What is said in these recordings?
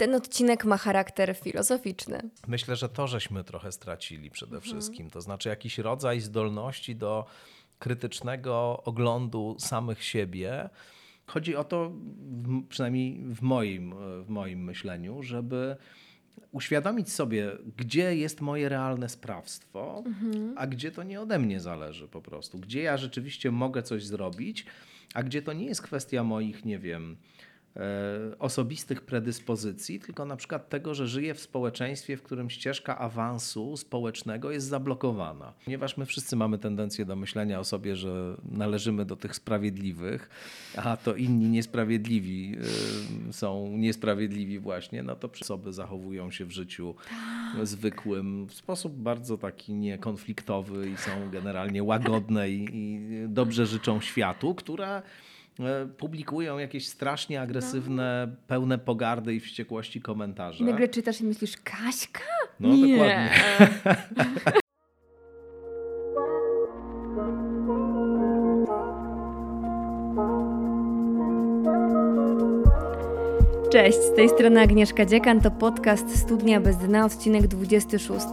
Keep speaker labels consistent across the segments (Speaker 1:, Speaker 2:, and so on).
Speaker 1: ten odcinek ma charakter filozoficzny.
Speaker 2: Myślę, że to żeśmy trochę stracili przede mhm. wszystkim. To znaczy jakiś rodzaj zdolności do krytycznego oglądu samych siebie. Chodzi o to, przynajmniej w moim, w moim myśleniu, żeby uświadomić sobie, gdzie jest moje realne sprawstwo, mhm. a gdzie to nie ode mnie zależy po prostu. Gdzie ja rzeczywiście mogę coś zrobić, a gdzie to nie jest kwestia moich, nie wiem, osobistych predyspozycji, tylko na przykład tego, że żyję w społeczeństwie, w którym ścieżka awansu społecznego jest zablokowana. Ponieważ my wszyscy mamy tendencję do myślenia o sobie, że należymy do tych sprawiedliwych, a to inni niesprawiedliwi e, są niesprawiedliwi właśnie, no to osoby zachowują się w życiu tak. zwykłym w sposób bardzo taki niekonfliktowy i są generalnie łagodne i, dobrze życzą światu, która E, publikują jakieś strasznie agresywne, no. pełne pogardy i wściekłości komentarze.
Speaker 1: I nagle czytasz i myślisz, Kaśka?
Speaker 2: No Nie. dokładnie.
Speaker 1: Cześć, z tej strony Agnieszka Dziekan, to podcast Studnia bez dna, odcinek 26.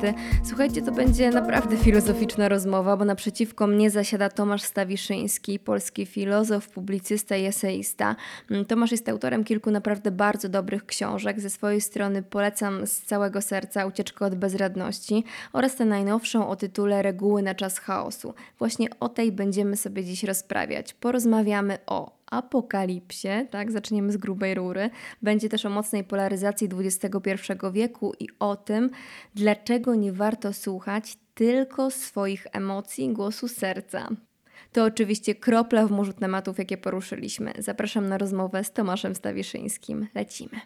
Speaker 1: Słuchajcie, to będzie naprawdę filozoficzna rozmowa, bo naprzeciwko mnie zasiada Tomasz Stawiszyński, polski filozof, publicysta i eseista. Mm, Tomasz jest autorem kilku naprawdę bardzo dobrych książek. Ze swojej strony polecam z całego serca Ucieczkę od bezradności oraz tę najnowszą o tytule Reguły na czas chaosu. Właśnie o tej będziemy sobie dziś rozprawiać. Porozmawiamy o apokalipsie, tak, zaczniemy z grubej rury. Będzie też o mocnej polaryzacji XXI wieku i o tym, dlaczego nie warto słuchać tylko swoich emocji, głosu serca. To oczywiście kropla w morzu tematów, jakie poruszyliśmy. Zapraszam na rozmowę z Tomaszem Stawiszyńskim. Lecimy.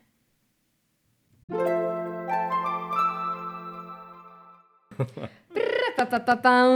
Speaker 1: Pa, pa, pa, pa.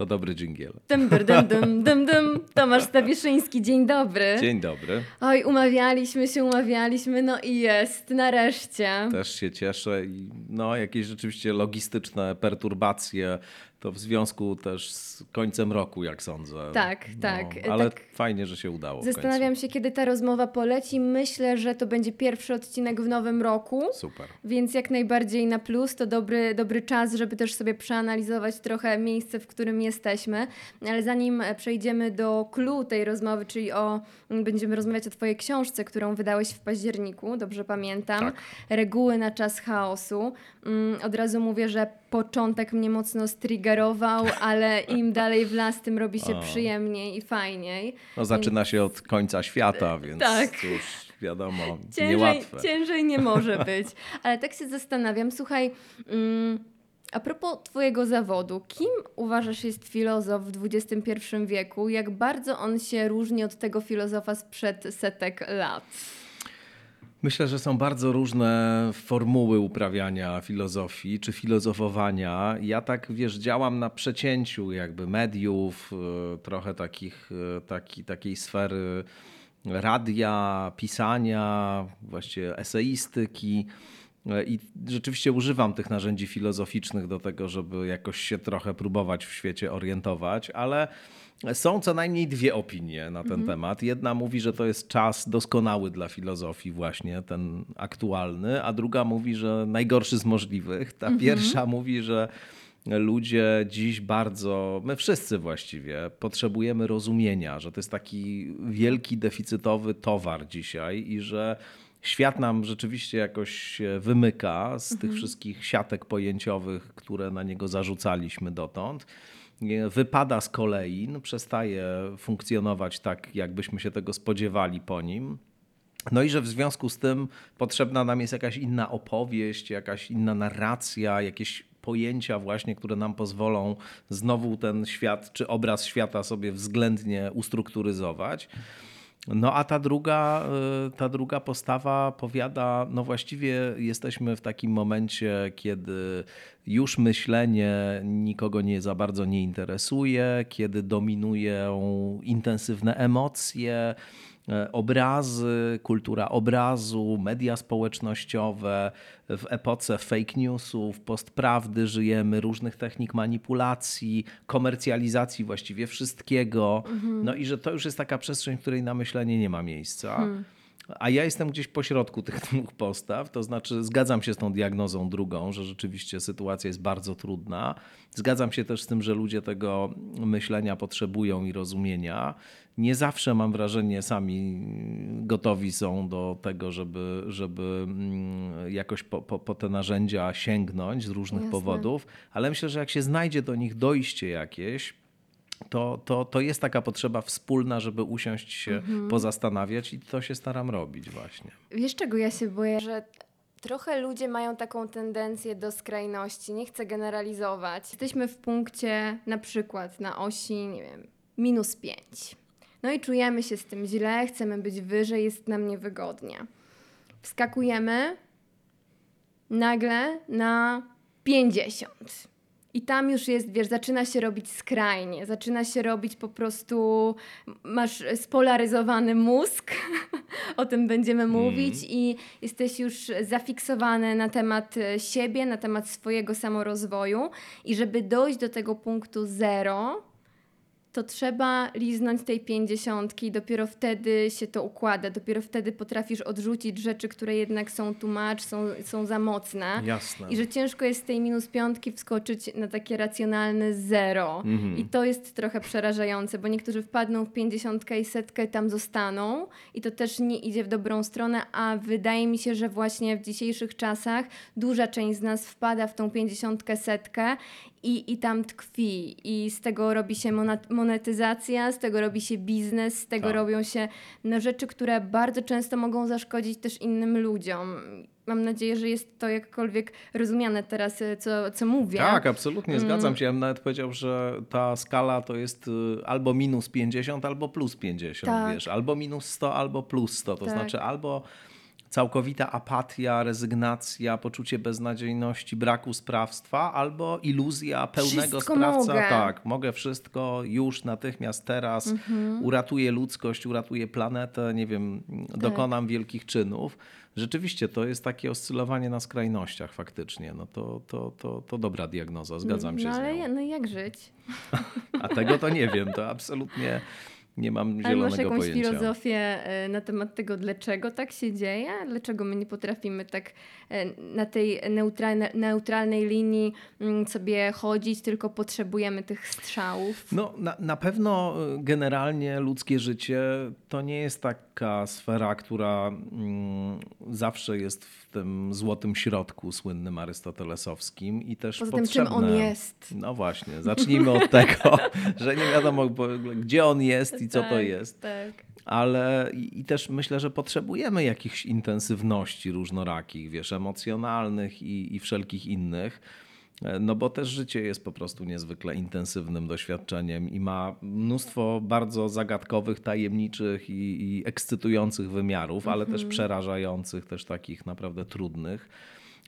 Speaker 2: To dobry dżingiel.
Speaker 1: Dum, dum, dum, dum, dum. Tomasz Stawiszyński, dzień dobry.
Speaker 2: Dzień dobry.
Speaker 1: Oj, umawialiśmy się, umawialiśmy, no i jest, nareszcie.
Speaker 2: Też się cieszę i no jakieś rzeczywiście logistyczne perturbacje to w związku też z końcem roku, jak sądzę.
Speaker 1: Tak,
Speaker 2: no,
Speaker 1: tak.
Speaker 2: Ale
Speaker 1: tak.
Speaker 2: fajnie, że się udało.
Speaker 1: Zastanawiam się, kiedy ta rozmowa poleci. Myślę, że to będzie pierwszy odcinek w nowym roku.
Speaker 2: Super.
Speaker 1: Więc jak najbardziej na plus to dobry, dobry czas, żeby też sobie przeanalizować trochę miejsce, w którym jesteśmy. Ale zanim przejdziemy do clue tej rozmowy, czyli o będziemy rozmawiać o Twojej książce, którą wydałeś w październiku, dobrze pamiętam. Tak. Reguły na czas chaosu. Mm, od razu mówię, że początek mnie mocno striggerował, ale im dalej w las, tym robi się o. przyjemniej i fajniej.
Speaker 2: No zaczyna się od końca świata, więc tak. cóż, wiadomo, ciężej, niełatwe.
Speaker 1: Ciężej nie może być. Ale tak się zastanawiam, słuchaj... Mm, a propos Twojego zawodu, kim uważasz jest filozof w XXI wieku? Jak bardzo on się różni od tego filozofa sprzed setek lat?
Speaker 2: Myślę, że są bardzo różne formuły uprawiania filozofii czy filozofowania. Ja tak, wiesz, działam na przecięciu jakby mediów, e, trochę takich, e, taki, takiej sfery radia, pisania, właściwie eseistyki. E, I rzeczywiście używam tych narzędzi filozoficznych do tego, żeby jakoś się trochę próbować w świecie orientować, ale są co najmniej dwie opinie na ten mhm. temat. Jedna mówi, że to jest czas doskonały dla filozofii, właśnie ten aktualny, a druga mówi, że najgorszy z możliwych. Ta mhm. pierwsza mówi, że ludzie dziś bardzo, my wszyscy właściwie, potrzebujemy rozumienia, że to jest taki wielki deficytowy towar dzisiaj i że świat nam rzeczywiście jakoś wymyka z mhm. tych wszystkich siatek pojęciowych, które na niego zarzucaliśmy dotąd wypada z kolei, no, przestaje funkcjonować tak, jakbyśmy się tego spodziewali po nim. No i że w związku z tym potrzebna nam jest jakaś inna opowieść, jakaś inna narracja, jakieś pojęcia właśnie, które nam pozwolą znowu ten świat czy obraz świata sobie względnie ustrukturyzować. No a ta druga, y, ta druga postawa powiada, no właściwie jesteśmy w takim momencie, kiedy już myślenie nikogo nie za bardzo nie interesuje, kiedy dominują intensywne emocje, obrazy, kultura obrazu, media społecznościowe. W epoce fake newsów, postprawdy żyjemy, różnych technik manipulacji, komercjalizacji właściwie wszystkiego. Mhm. No i że to już jest taka przestrzeń, w której na myślenie nie ma miejsca. Hmm. A ja jestem gdzieś po środku tych dwóch postaw, to znaczy zgadzam się z tą diagnozą drugą, że rzeczywiście sytuacja jest bardzo trudna. Zgadzam się też z tym, że ludzie tego myślenia potrzebują i rozumienia. Nie zawsze mam wrażenie, sami gotowi są do tego, żeby, żeby mm, jakoś po, po, po te narzędzia sięgnąć z różnych
Speaker 1: Jasne.
Speaker 2: powodów, ale myślę, że jak się znajdzie do nich dojście jakieś, to, to, to jest taka potrzeba wspólna, żeby usiąść się,
Speaker 1: Mhm.
Speaker 2: pozastanawiać i to się staram robić właśnie.
Speaker 1: Wiesz, czego ja się boję? Że trochę ludzie mają taką tendencję do skrajności. Nie chcę generalizować. Jesteśmy w punkcie na przykład na osi, nie wiem, minus 5. No i czujemy się z tym źle, chcemy być wyżej, jest nam niewygodnie. Wskakujemy nagle na 50. I tam już jest, wiesz, zaczyna się robić skrajnie, zaczyna się robić po prostu, masz spolaryzowany mózg, o tym będziemy mówić i jesteś już zafiksowany na temat e, siebie, na temat swojego samorozwoju. I żeby dojść do tego punktu zero, to trzeba liznąć tej pięćdziesiątki i dopiero wtedy się to układa, dopiero wtedy potrafisz odrzucić rzeczy, które jednak są tłumacz, są, są za mocne.
Speaker 2: Jasne.
Speaker 1: I że ciężko jest z tej minus piątki wskoczyć na takie racjonalne zero.
Speaker 2: Mhm.
Speaker 1: I to jest trochę przerażające, bo niektórzy wpadną w pięćdziesiątkę i setkę tam zostaną i to też nie idzie w dobrą stronę, a wydaje mi się, że właśnie w dzisiejszych czasach duża część z nas wpada w tą pięćdziesiątkę, setkę i, i tam tkwi. I z tego robi się mona- monetyzacja, z tego robi się biznes, z tego
Speaker 2: Tak.
Speaker 1: robią się no, rzeczy, które bardzo często mogą zaszkodzić też innym ludziom. Mam nadzieję, że jest to jakkolwiek rozumiane teraz, e, co, co mówię.
Speaker 2: Tak, absolutnie,
Speaker 1: Mm.
Speaker 2: zgadzam się. Ja bym nawet powiedział, że ta skala to jest y, albo minus 50, albo plus 50,
Speaker 1: Tak.
Speaker 2: wiesz, albo minus 100, albo plus 100. To
Speaker 1: Tak.
Speaker 2: znaczy albo całkowita apatia, rezygnacja, poczucie beznadziejności, braku sprawstwa, albo iluzja pełnego
Speaker 1: Wszystko
Speaker 2: sprawca.
Speaker 1: mogę.
Speaker 2: Tak, mogę wszystko już, natychmiast, teraz,
Speaker 1: Mhm.
Speaker 2: uratuję ludzkość, uratuję planetę, nie wiem,
Speaker 1: Tak.
Speaker 2: dokonam wielkich czynów. Rzeczywiście to jest takie oscylowanie na skrajnościach faktycznie. No to, to, to, to dobra diagnoza, zgadzam się
Speaker 1: no,
Speaker 2: z
Speaker 1: ale
Speaker 2: nią.
Speaker 1: ja- no jak żyć?
Speaker 2: A tego to nie wiem, to absolutnie nie mam
Speaker 1: Ale masz
Speaker 2: zielonego
Speaker 1: jakąś
Speaker 2: pojęcia.
Speaker 1: filozofię e, na temat tego, dlaczego tak się dzieje? Dlaczego my nie potrafimy tak e, na tej neutralne, neutralnej linii mm, sobie chodzić, tylko potrzebujemy tych strzałów?
Speaker 2: No, na, na pewno y, generalnie ludzkie życie to nie jest taka sfera, która mm, zawsze jest w tym złotym środku słynnym arystotelesowskim i też
Speaker 1: Poza tym,
Speaker 2: potrzebne.
Speaker 1: czym on jest?
Speaker 2: No właśnie, zacznijmy od tego, że nie wiadomo, gdzie on jest i co to
Speaker 1: Tak,
Speaker 2: jest.
Speaker 1: Tak.
Speaker 2: ale i, i też myślę, że potrzebujemy jakichś intensywności różnorakich, wiesz, emocjonalnych i, i wszelkich innych. E, No bo też życie jest po prostu niezwykle intensywnym doświadczeniem i ma mnóstwo bardzo zagadkowych, tajemniczych i, i ekscytujących wymiarów, ale też przerażających, też takich naprawdę trudnych.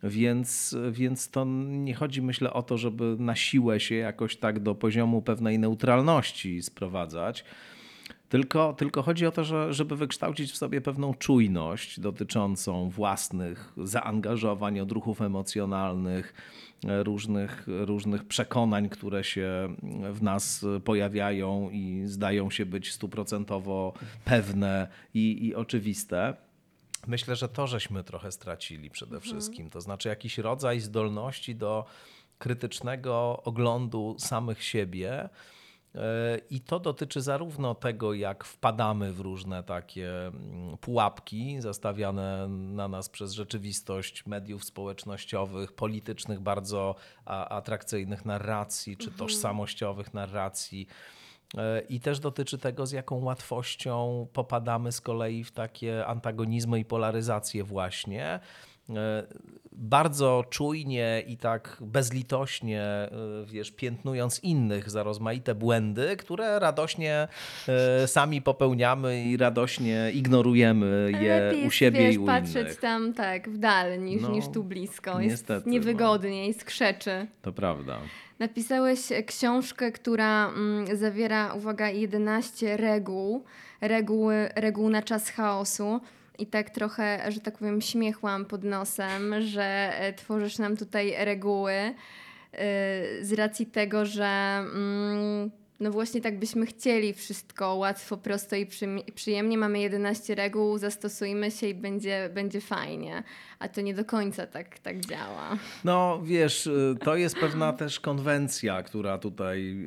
Speaker 2: Więc, więc to nie chodzi, myślę, o to, żeby na siłę się jakoś tak do poziomu pewnej neutralności sprowadzać. Tylko, tylko chodzi o to, że, żeby wykształcić w sobie pewną czujność dotyczącą własnych zaangażowań, odruchów emocjonalnych, różnych, różnych przekonań, które się w nas pojawiają i zdają się być stuprocentowo pewne i, i oczywiste. Myślę, że to żeśmy trochę stracili przede wszystkim. To znaczy jakiś rodzaj zdolności do krytycznego oglądu samych siebie. E, I to dotyczy zarówno tego, jak wpadamy w różne takie mm, pułapki zastawiane na nas przez rzeczywistość mediów społecznościowych, politycznych, bardzo atrakcyjnych narracji, czy tożsamościowych narracji. E, I też dotyczy tego, z jaką łatwością popadamy z kolei w takie antagonizmy i polaryzacje, właśnie. E, Bardzo czujnie i tak bezlitośnie, e, wiesz, piętnując innych za rozmaite błędy, które radośnie e, sami popełniamy i radośnie ignorujemy je
Speaker 1: lepiej
Speaker 2: u siebie
Speaker 1: wiesz,
Speaker 2: i u
Speaker 1: patrzeć
Speaker 2: innych.
Speaker 1: tam tak w dal niż,
Speaker 2: No,
Speaker 1: niż tu blisko.
Speaker 2: niestety,
Speaker 1: jest
Speaker 2: no.
Speaker 1: niewygodnie, jest krzeczy.
Speaker 2: To prawda.
Speaker 1: Napisałeś książkę, która mm, zawiera, uwaga, 11 reguł, reguły, reguł na czas chaosu. I tak trochę, że tak powiem, śmiechłam pod nosem, że e, tworzysz nam tutaj reguły e, z racji tego, że mm, No właśnie tak byśmy chcieli wszystko łatwo, prosto i przyjemnie. Mamy 11 reguł, zastosujmy się i będzie, będzie fajnie. A to nie do końca tak, tak działa.
Speaker 2: No wiesz, y, to jest pewna też konwencja, która tutaj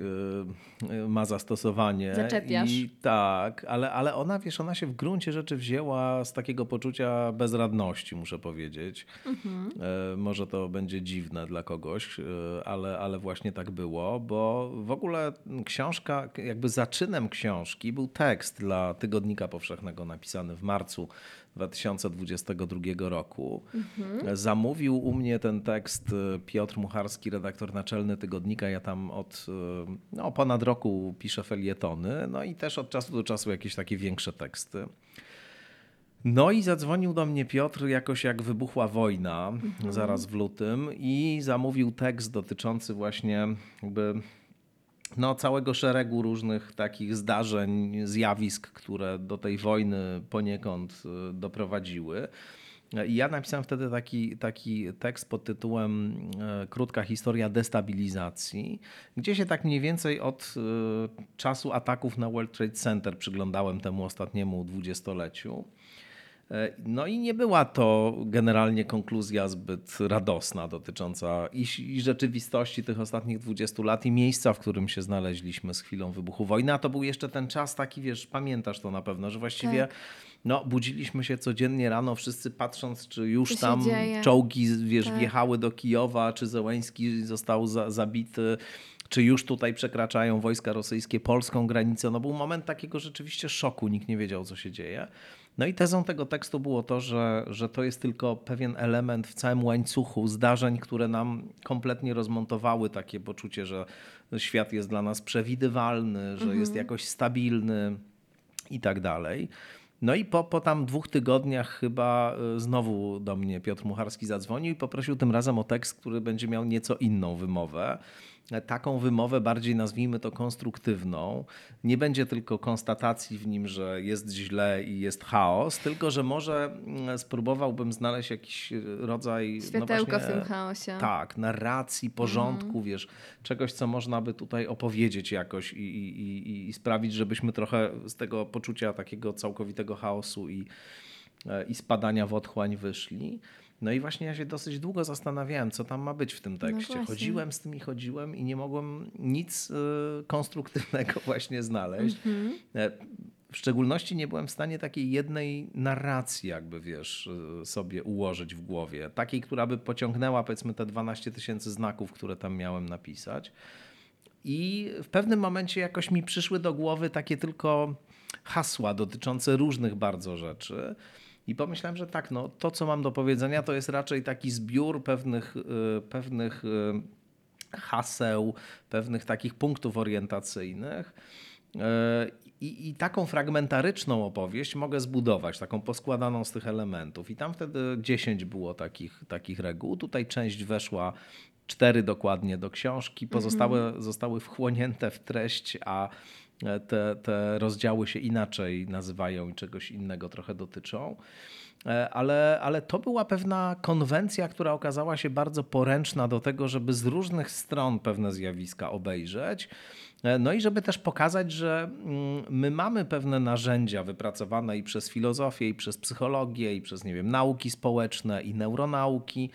Speaker 2: y, ma zastosowanie.
Speaker 1: Zaczepiasz.
Speaker 2: I tak, ale, ale ona, wiesz, ona się w gruncie rzeczy wzięła z takiego poczucia bezradności, muszę powiedzieć. Mhm. E, może to będzie dziwne dla kogoś, y, ale, ale właśnie tak było, bo w ogóle książka, jakby zaczynem książki był tekst dla Tygodnika Powszechnego napisany w marcu 2022 roku. Mhm. Zamówił u mnie ten tekst e, Piotr Mucharski, redaktor naczelny tygodnika. Ja tam od e, no, ponad roku piszę felietony, no i też od czasu do czasu jakieś takie większe teksty. No i zadzwonił do mnie Piotr jakoś jak wybuchła wojna, mhm. zaraz w lutym, i zamówił tekst dotyczący właśnie jakby no, całego szeregu różnych takich zdarzeń, zjawisk, które do tej wojny poniekąd y, doprowadziły. I ja napisałem wtedy taki, taki tekst pod tytułem e, Krótka historia destabilizacji, gdzie się tak mniej więcej od e, czasu ataków na World Trade Center przyglądałem temu ostatniemu dwudziestoleciu. E, no i nie była to generalnie konkluzja zbyt radosna dotycząca i, i, rzeczywistości tych ostatnich 20 lat i miejsca, w którym się znaleźliśmy z chwilą wybuchu wojny. A to był jeszcze ten czas taki, wiesz, pamiętasz to na pewno, że właściwie tak. no, budziliśmy się codziennie rano, wszyscy patrząc, czy już tam czołgi, wiesz, tak. wjechały do Kijowa, czy Zełęński został za, zabity czy już tutaj przekraczają wojska rosyjskie polską granicę. No był moment takiego rzeczywiście szoku, nikt nie wiedział, co się dzieje. No i tezą tego tekstu było to, że, że to jest tylko pewien element w całym łańcuchu zdarzeń, które nam kompletnie rozmontowały takie poczucie, że świat jest dla nas przewidywalny, że mhm. jest jakoś stabilny i tak dalej. No i po, po tam dwóch tygodniach chyba y, znowu do mnie Piotr Mucharski zadzwonił i poprosił tym razem o tekst, który będzie miał nieco inną wymowę taką wymowę bardziej nazwijmy to konstruktywną. Nie będzie tylko konstatacji w nim, że jest źle i jest chaos, tylko że może mm, spróbowałbym znaleźć jakiś rodzaj
Speaker 1: no światełka no właśnie, w tym chaosie.
Speaker 2: Tak, narracji, porządku, mm. wiesz, czegoś, co można by tutaj opowiedzieć jakoś i, i, i, i sprawić, żebyśmy trochę z tego poczucia takiego całkowitego chaosu i, e, i spadania w otchłań wyszli. No i właśnie ja się dosyć długo zastanawiałem, co tam ma być w tym no tekście. No chodziłem z tym i chodziłem i nie mogłem nic y, konstruktywnego właśnie znaleźć. Mm -hmm. W szczególności nie byłem w stanie takiej jednej narracji, jakby wiesz, y, sobie ułożyć w głowie. Takiej, która by pociągnęła powiedzmy te 12 tysięcy znaków, które tam miałem napisać. I w pewnym momencie jakoś mi przyszły do głowy takie tylko hasła dotyczące różnych bardzo rzeczy. I pomyślałem, że tak, no, to co mam do powiedzenia to jest raczej taki zbiór pewnych, y, pewnych y, haseł, pewnych takich punktów orientacyjnych. Y, I, I, taką fragmentaryczną opowieść mogę zbudować, taką poskładaną z tych elementów. I tam wtedy 10 było takich, takich reguł. Tutaj część weszła, cztery dokładnie do książki, pozostałe mhm. zostały wchłonięte w treść, a te, te rozdziały się inaczej nazywają i czegoś innego trochę dotyczą. E, ale, ale to była pewna konwencja, która okazała się bardzo poręczna do tego, żeby z różnych stron pewne zjawiska obejrzeć. E, no i żeby też pokazać, że mm, my mamy pewne narzędzia wypracowane i przez filozofię, i przez psychologię, i przez, nie wiem, nauki społeczne, i neuronauki,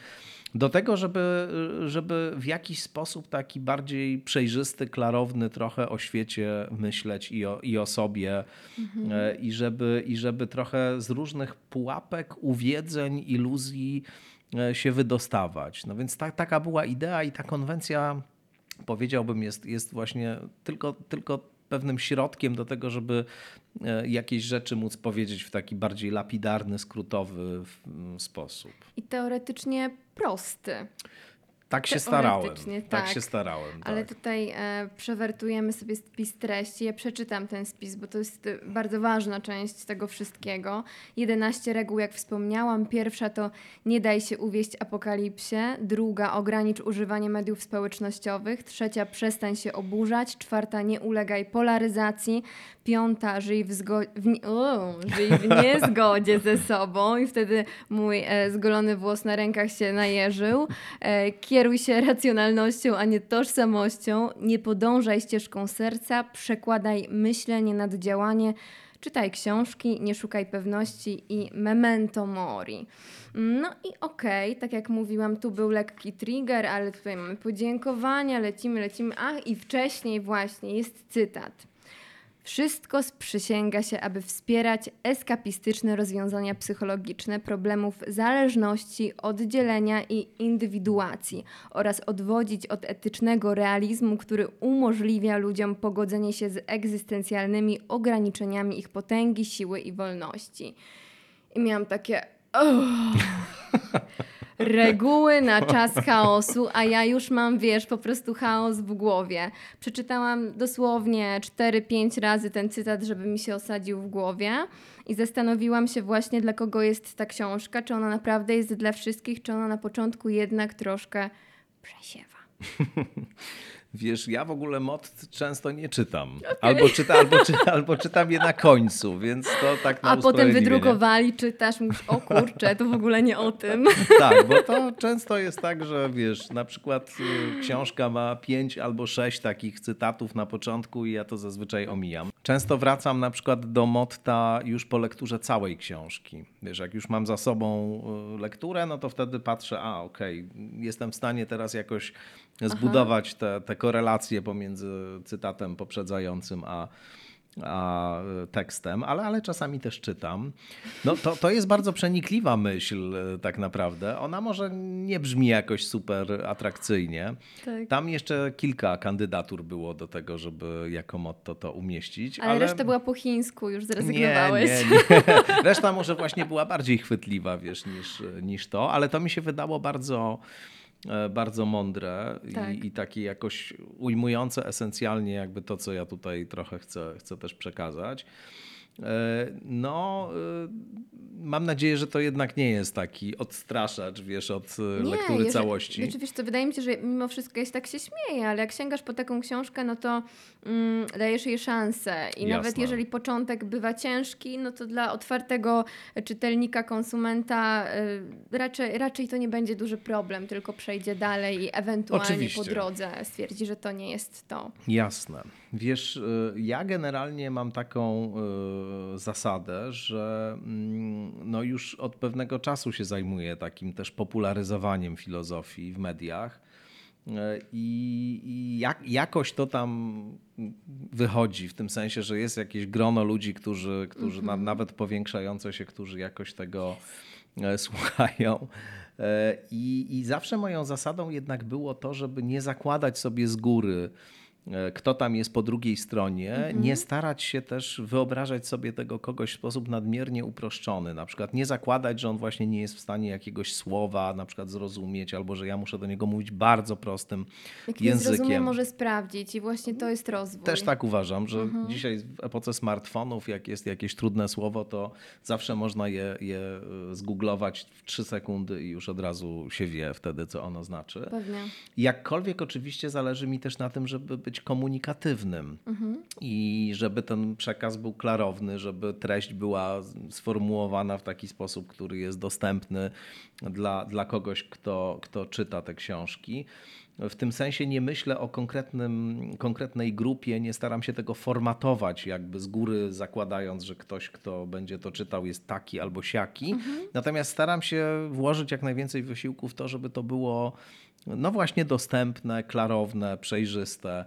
Speaker 2: do tego, żeby, żeby w jakiś sposób taki bardziej przejrzysty, klarowny trochę o świecie myśleć i o, i o sobie mhm. E, i, żeby, i żeby trochę z różnych pułapek, uwiedzeń, iluzji e, się wydostawać. No więc ta, taka była idea i ta konwencja powiedziałbym jest, jest właśnie tylko, tylko pewnym środkiem do tego, żeby e, jakieś rzeczy móc powiedzieć w taki bardziej lapidarny, skrótowy sposób.
Speaker 1: I teoretycznie prosty.
Speaker 2: Tak się starałem. Tak, tak, się starałem. Tak.
Speaker 1: Ale tutaj e, przewertujemy sobie spis treści. Ja przeczytam ten spis, bo to jest e, bardzo ważna część tego wszystkiego. 11 reguł, jak wspomniałam. Pierwsza to nie daj się uwieść apokalipsie. Druga ogranicz używanie mediów społecznościowych. Trzecia przestań się oburzać. Czwarta nie ulegaj polaryzacji. Piąta żyj w, zgo- w, żyj w niezgodzie ze sobą. I wtedy mój e, zgolony włos na rękach się najeżył. E, kieruj się racjonalnością, a nie tożsamością. Nie podążaj ścieżką serca, przekładaj myślenie nad działanie. Czytaj książki, nie szukaj pewności i memento mori. No i okej, tak jak mówiłam, tu był lekki trigger, ale tutaj mamy podziękowania, lecimy, lecimy. Ach, i wcześniej właśnie jest cytat. Wszystko sprzysięga się, aby wspierać eskapistyczne rozwiązania psychologiczne problemów zależności, oddzielenia i indywiduacji oraz odwodzić od etycznego realizmu, który umożliwia ludziom pogodzenie się z egzystencjalnymi ograniczeniami ich potęgi, siły i wolności. I miałam takie. Oh. Reguły na czas chaosu, a ja już mam, wiesz, po prostu chaos w głowie. Przeczytałam dosłownie 4-5 razy ten cytat, żeby mi się osadził w głowie i zastanowiłam się właśnie, dla kogo jest ta książka. Czy ona naprawdę jest dla wszystkich, czy ona na początku jednak troszkę przesiewa.
Speaker 2: Wiesz, ja w ogóle mod często nie czytam. Okay. Albo, czyta, albo, czy, albo czytam je na końcu, więc to tak na
Speaker 1: A potem wydrukowali, czytasz, mówisz, o kurczę, to w ogóle nie o tym.
Speaker 2: Tak, bo to często jest tak, że wiesz, na przykład y, książka ma pięć albo sześć takich cytatów na początku i ja to zazwyczaj omijam. Często wracam na przykład do motta już po lekturze całej książki. Wiesz, jak już mam za sobą y, lekturę, no to wtedy patrzę, a okej, okay, jestem w stanie teraz jakoś zbudować te, te korelacje pomiędzy cytatem poprzedzającym a, a tekstem, ale, ale czasami też czytam. No to, to jest bardzo przenikliwa myśl e, tak naprawdę. Ona może nie brzmi jakoś super atrakcyjnie. Tak. Tam jeszcze kilka kandydatur było do tego, żeby jako motto to umieścić.
Speaker 1: Ale, ale... reszta była po chińsku, już zrezygnowałeś.
Speaker 2: Nie, nie, nie. Reszta może właśnie była bardziej chwytliwa, wiesz, niż, niż to, ale to mi się wydało bardzo bardzo mądre tak. i, i takie jakoś ujmujące esencjalnie jakby to, co ja tutaj trochę chcę, chcę też przekazać. E, no, e, mam nadzieję, że to jednak nie jest taki odstraszacz, wiesz, od nie, lektury jeżeli, całości.
Speaker 1: Znaczy, wiesz co, wydaje mi się, że mimo wszystko jest tak się śmieje, ale jak sięgasz po taką książkę, no to mm, dajesz jej szansę. I Jasne. nawet jeżeli początek bywa ciężki, no to dla otwartego czytelnika, konsumenta y, raczej, raczej to nie będzie duży problem, tylko przejdzie dalej i ewentualnie Oczywiście. po drodze stwierdzi, że to nie jest to.
Speaker 2: Jasne. Wiesz, y, ja generalnie mam taką y, zasadę, że mm, no już od pewnego czasu się zajmuję takim też popularyzowaniem filozofii w mediach. Y, I, i jak, jakoś to tam wychodzi, w tym sensie, że jest jakieś grono ludzi, którzy, którzy mm -hmm. na, nawet powiększające się, którzy jakoś tego yes. słuchają. I, I zawsze moją zasadą jednak było to, żeby nie zakładać sobie z góry E, kto tam jest po drugiej stronie, mhm. nie starać się też wyobrażać sobie tego kogoś w sposób nadmiernie uproszczony. Na przykład nie zakładać, że on właśnie nie jest w stanie jakiegoś słowa na przykład zrozumieć, albo że ja muszę do niego mówić bardzo prostym Jak językiem.
Speaker 1: zrozumie, może sprawdzić i właśnie to jest rozwój.
Speaker 2: Też tak uważam, że mhm. dzisiaj w epoce smartfonów, jak jest jakieś trudne słowo, to zawsze można je, je e, zgooglować w trzy sekundy i już od razu się wie wtedy, co ono znaczy.
Speaker 1: Pewnie.
Speaker 2: Jakkolwiek oczywiście zależy mi też na tym, żeby być komunikatywnym mhm. i żeby ten przekaz był klarowny, żeby treść była sformułowana w taki sposób, który jest dostępny dla, dla kogoś, kto, kto czyta te książki. W tym sensie nie myślę o konkretnym, konkretnej grupie, nie staram się tego formatować, jakby z góry zakładając, że ktoś, kto będzie to czytał, jest taki albo siaki. Mhm. Natomiast staram się włożyć jak najwięcej wysiłku w to, żeby to było no właśnie dostępne, klarowne, przejrzyste,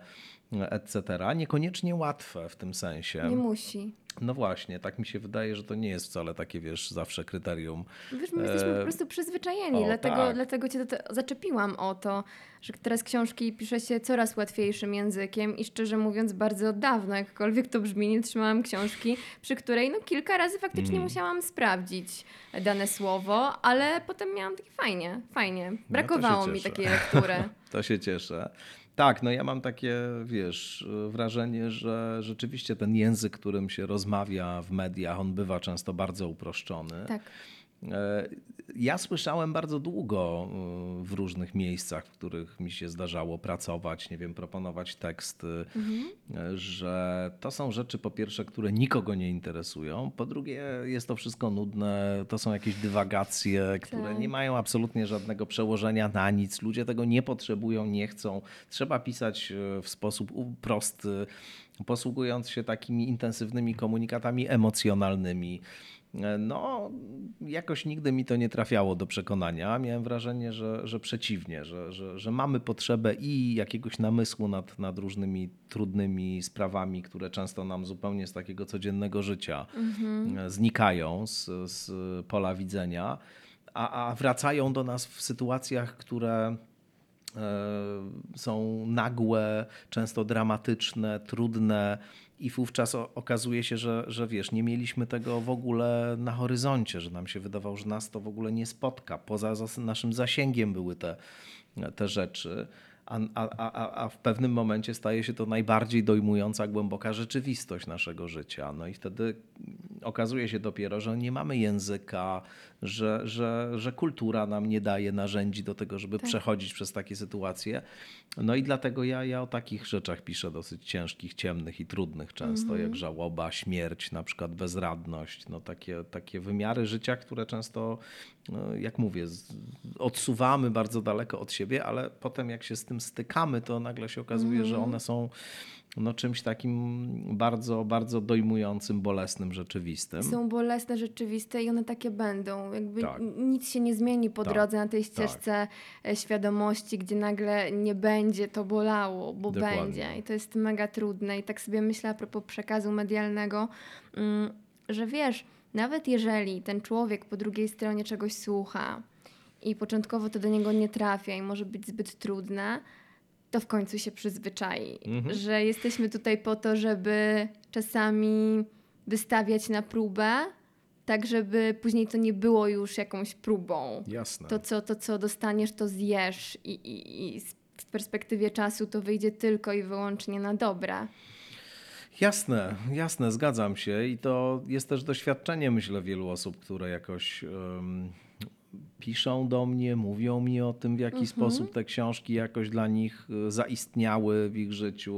Speaker 2: etc. Niekoniecznie łatwe w tym sensie.
Speaker 1: Nie musi.
Speaker 2: No właśnie, tak mi się wydaje, że to nie jest wcale takie, wiesz, zawsze kryterium.
Speaker 1: Wiesz, my jesteśmy po e, prostu przyzwyczajeni, o, dlatego, tak. dlatego cię to, zaczepiłam o to, że teraz książki pisze się coraz łatwiejszym językiem i szczerze mówiąc bardzo od dawna, jakkolwiek to brzmi, nie trzymałam książki, przy której no kilka razy faktycznie mm. musiałam sprawdzić dane słowo, ale potem miałam takie fajnie, fajnie. No Brakowało no mi takiej lektury.
Speaker 2: to się cieszę. Tak, no ja mam takie, wiesz, wrażenie, że rzeczywiście ten język, którym się rozmawia w mediach, on bywa często bardzo uproszczony.
Speaker 1: Tak.
Speaker 2: E, ja słyszałem bardzo długo e, w różnych miejscach, w których mi się zdarzało pracować, nie wiem, proponować teksty, mhm. że to są rzeczy po pierwsze, które nikogo nie interesują, po drugie jest to wszystko nudne, to są jakieś dywagacje, które tak. nie mają absolutnie żadnego przełożenia na nic, ludzie tego nie potrzebują, nie chcą. Trzeba pisać w sposób prosty, posługując się takimi intensywnymi komunikatami emocjonalnymi. No, jakoś nigdy mi to nie trafiało do przekonania. Miałem wrażenie, że, że przeciwnie, że, że, że mamy potrzebę i jakiegoś namysłu nad, nad różnymi trudnymi sprawami, które często nam zupełnie z takiego codziennego życia mhm. znikają z, z pola widzenia, a, a wracają do nas w sytuacjach, które e, są nagłe, często dramatyczne, trudne i wówczas okazuje się, że, że wiesz, nie mieliśmy tego w ogóle na horyzoncie, że nam się wydawało, że nas to w ogóle nie spotka. Poza naszym zasięgiem były te, te rzeczy a, a, a w pewnym momencie staje się to najbardziej dojmująca, głęboka rzeczywistość naszego życia. No i wtedy okazuje się dopiero, że nie mamy języka, że, że, że kultura nam nie daje narzędzi do tego, żeby tak. przechodzić przez takie sytuacje. No i dlatego ja, ja o takich rzeczach piszę dosyć ciężkich, ciemnych i trudnych często, mm -hmm. jak żałoba, śmierć, na przykład bezradność, no takie, takie wymiary życia, które często, no jak mówię, odsuwamy bardzo daleko od siebie, ale potem jak się z tym stykamy, to nagle się okazuje, mm że mhm. one są no, czymś takim bardzo, bardzo dojmującym, bolesnym, rzeczywistym.
Speaker 1: Są bolesne, rzeczywiste i one takie będą. Jakby tak. nic się nie zmieni po tak. drodze na tej ścieżce tak. świadomości, gdzie nagle nie będzie to bolało, bo Dokładnie. będzie. I to jest mega trudne. I tak sobie myślę a propos przekazu medialnego, mm, że wiesz, nawet jeżeli ten człowiek po drugiej stronie czegoś słucha i początkowo to do niego nie trafia i może być zbyt trudne, to w końcu się przyzwyczai, mhm. że jesteśmy tutaj po to, żeby czasami wystawiać na próbę, tak żeby później to nie było już jakąś próbą.
Speaker 2: Jasne.
Speaker 1: To, co, to, co dostaniesz, to zjesz i, i, i w perspektywie czasu to wyjdzie tylko i wyłącznie na dobre.
Speaker 2: Jasne, jasne, zgadzam się i to jest też doświadczenie, myślę, wielu osób, które jakoś um, piszą do mnie, mówią mi o tym, w jaki mhm. sposób te książki jakoś dla nich e, zaistniały w ich życiu,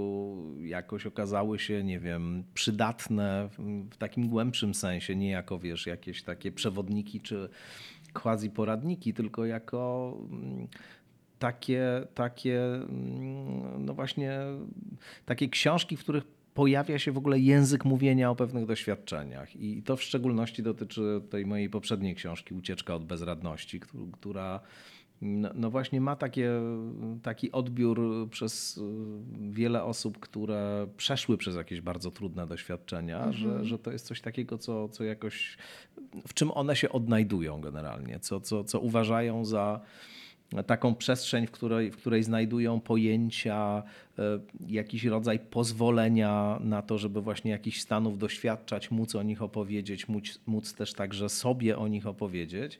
Speaker 2: jakoś okazały się, nie wiem, przydatne w takim głębszym sensie, nie jako, wiesz, jakieś takie przewodniki czy quasi poradniki, tylko jako mm, takie, takie, mm, no właśnie, takie książki, w których pojawia się w ogóle język mówienia o pewnych doświadczeniach. I to w szczególności dotyczy tej mojej poprzedniej książki, Ucieczka od bezradności, która no, no, właśnie ma takie, taki odbiór przez y, wiele osób, które przeszły przez jakieś bardzo trudne doświadczenia, mhm. że, że to jest coś takiego, co, co jakoś, w czym one się odnajdują generalnie, co, co, co uważają za taką przestrzeń, w której, w której znajdują pojęcia, e, jakiś rodzaj pozwolenia na to, żeby właśnie jakichś stanów doświadczać, móc o nich opowiedzieć, móc, móc też także sobie o nich opowiedzieć.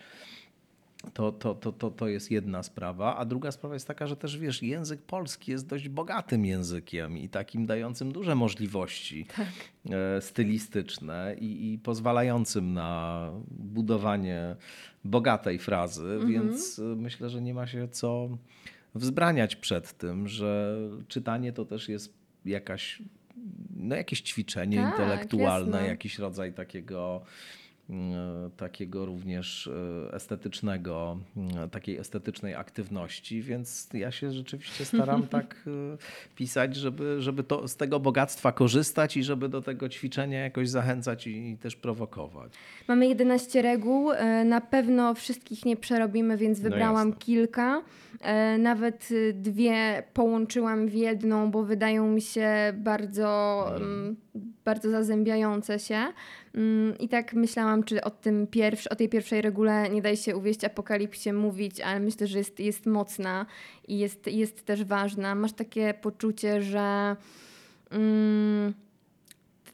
Speaker 2: To, to, to, to, to jest jedna sprawa. A druga sprawa jest taka, że też wiesz, język polski jest dość bogatym językiem i takim dającym duże możliwości tak. E, stylistyczne i, i pozwalającym na budowanie bogatej frazy, mhm. więc myślę, że nie ma się co wzbraniać przed tym, że czytanie to też jest jakaś, no jakieś ćwiczenie tak, intelektualne, jasne. jakiś rodzaj takiego takiego również e, estetycznego, e, takiej estetycznej aktywności, więc ja się rzeczywiście staram tak pisać, żeby, żeby to, z tego bogactwa korzystać i żeby do tego ćwiczenia jakoś zachęcać i też prowokować.
Speaker 1: Mamy 11 reguł, na pewno wszystkich nie przerobimy, więc no wybrałam no kilka. Nawet dwie połączyłam w jedną, bo wydają mi się bardzo, hmm. Bardzo zazębiające się. Mm, I tak myślałam, czy o, tym pierwszy, o tej pierwszej regule nie daje się uwieść apokalipsie mówić, ale myślę, że jest, jest mocna i jest, jest też ważna. Masz takie poczucie, że mm,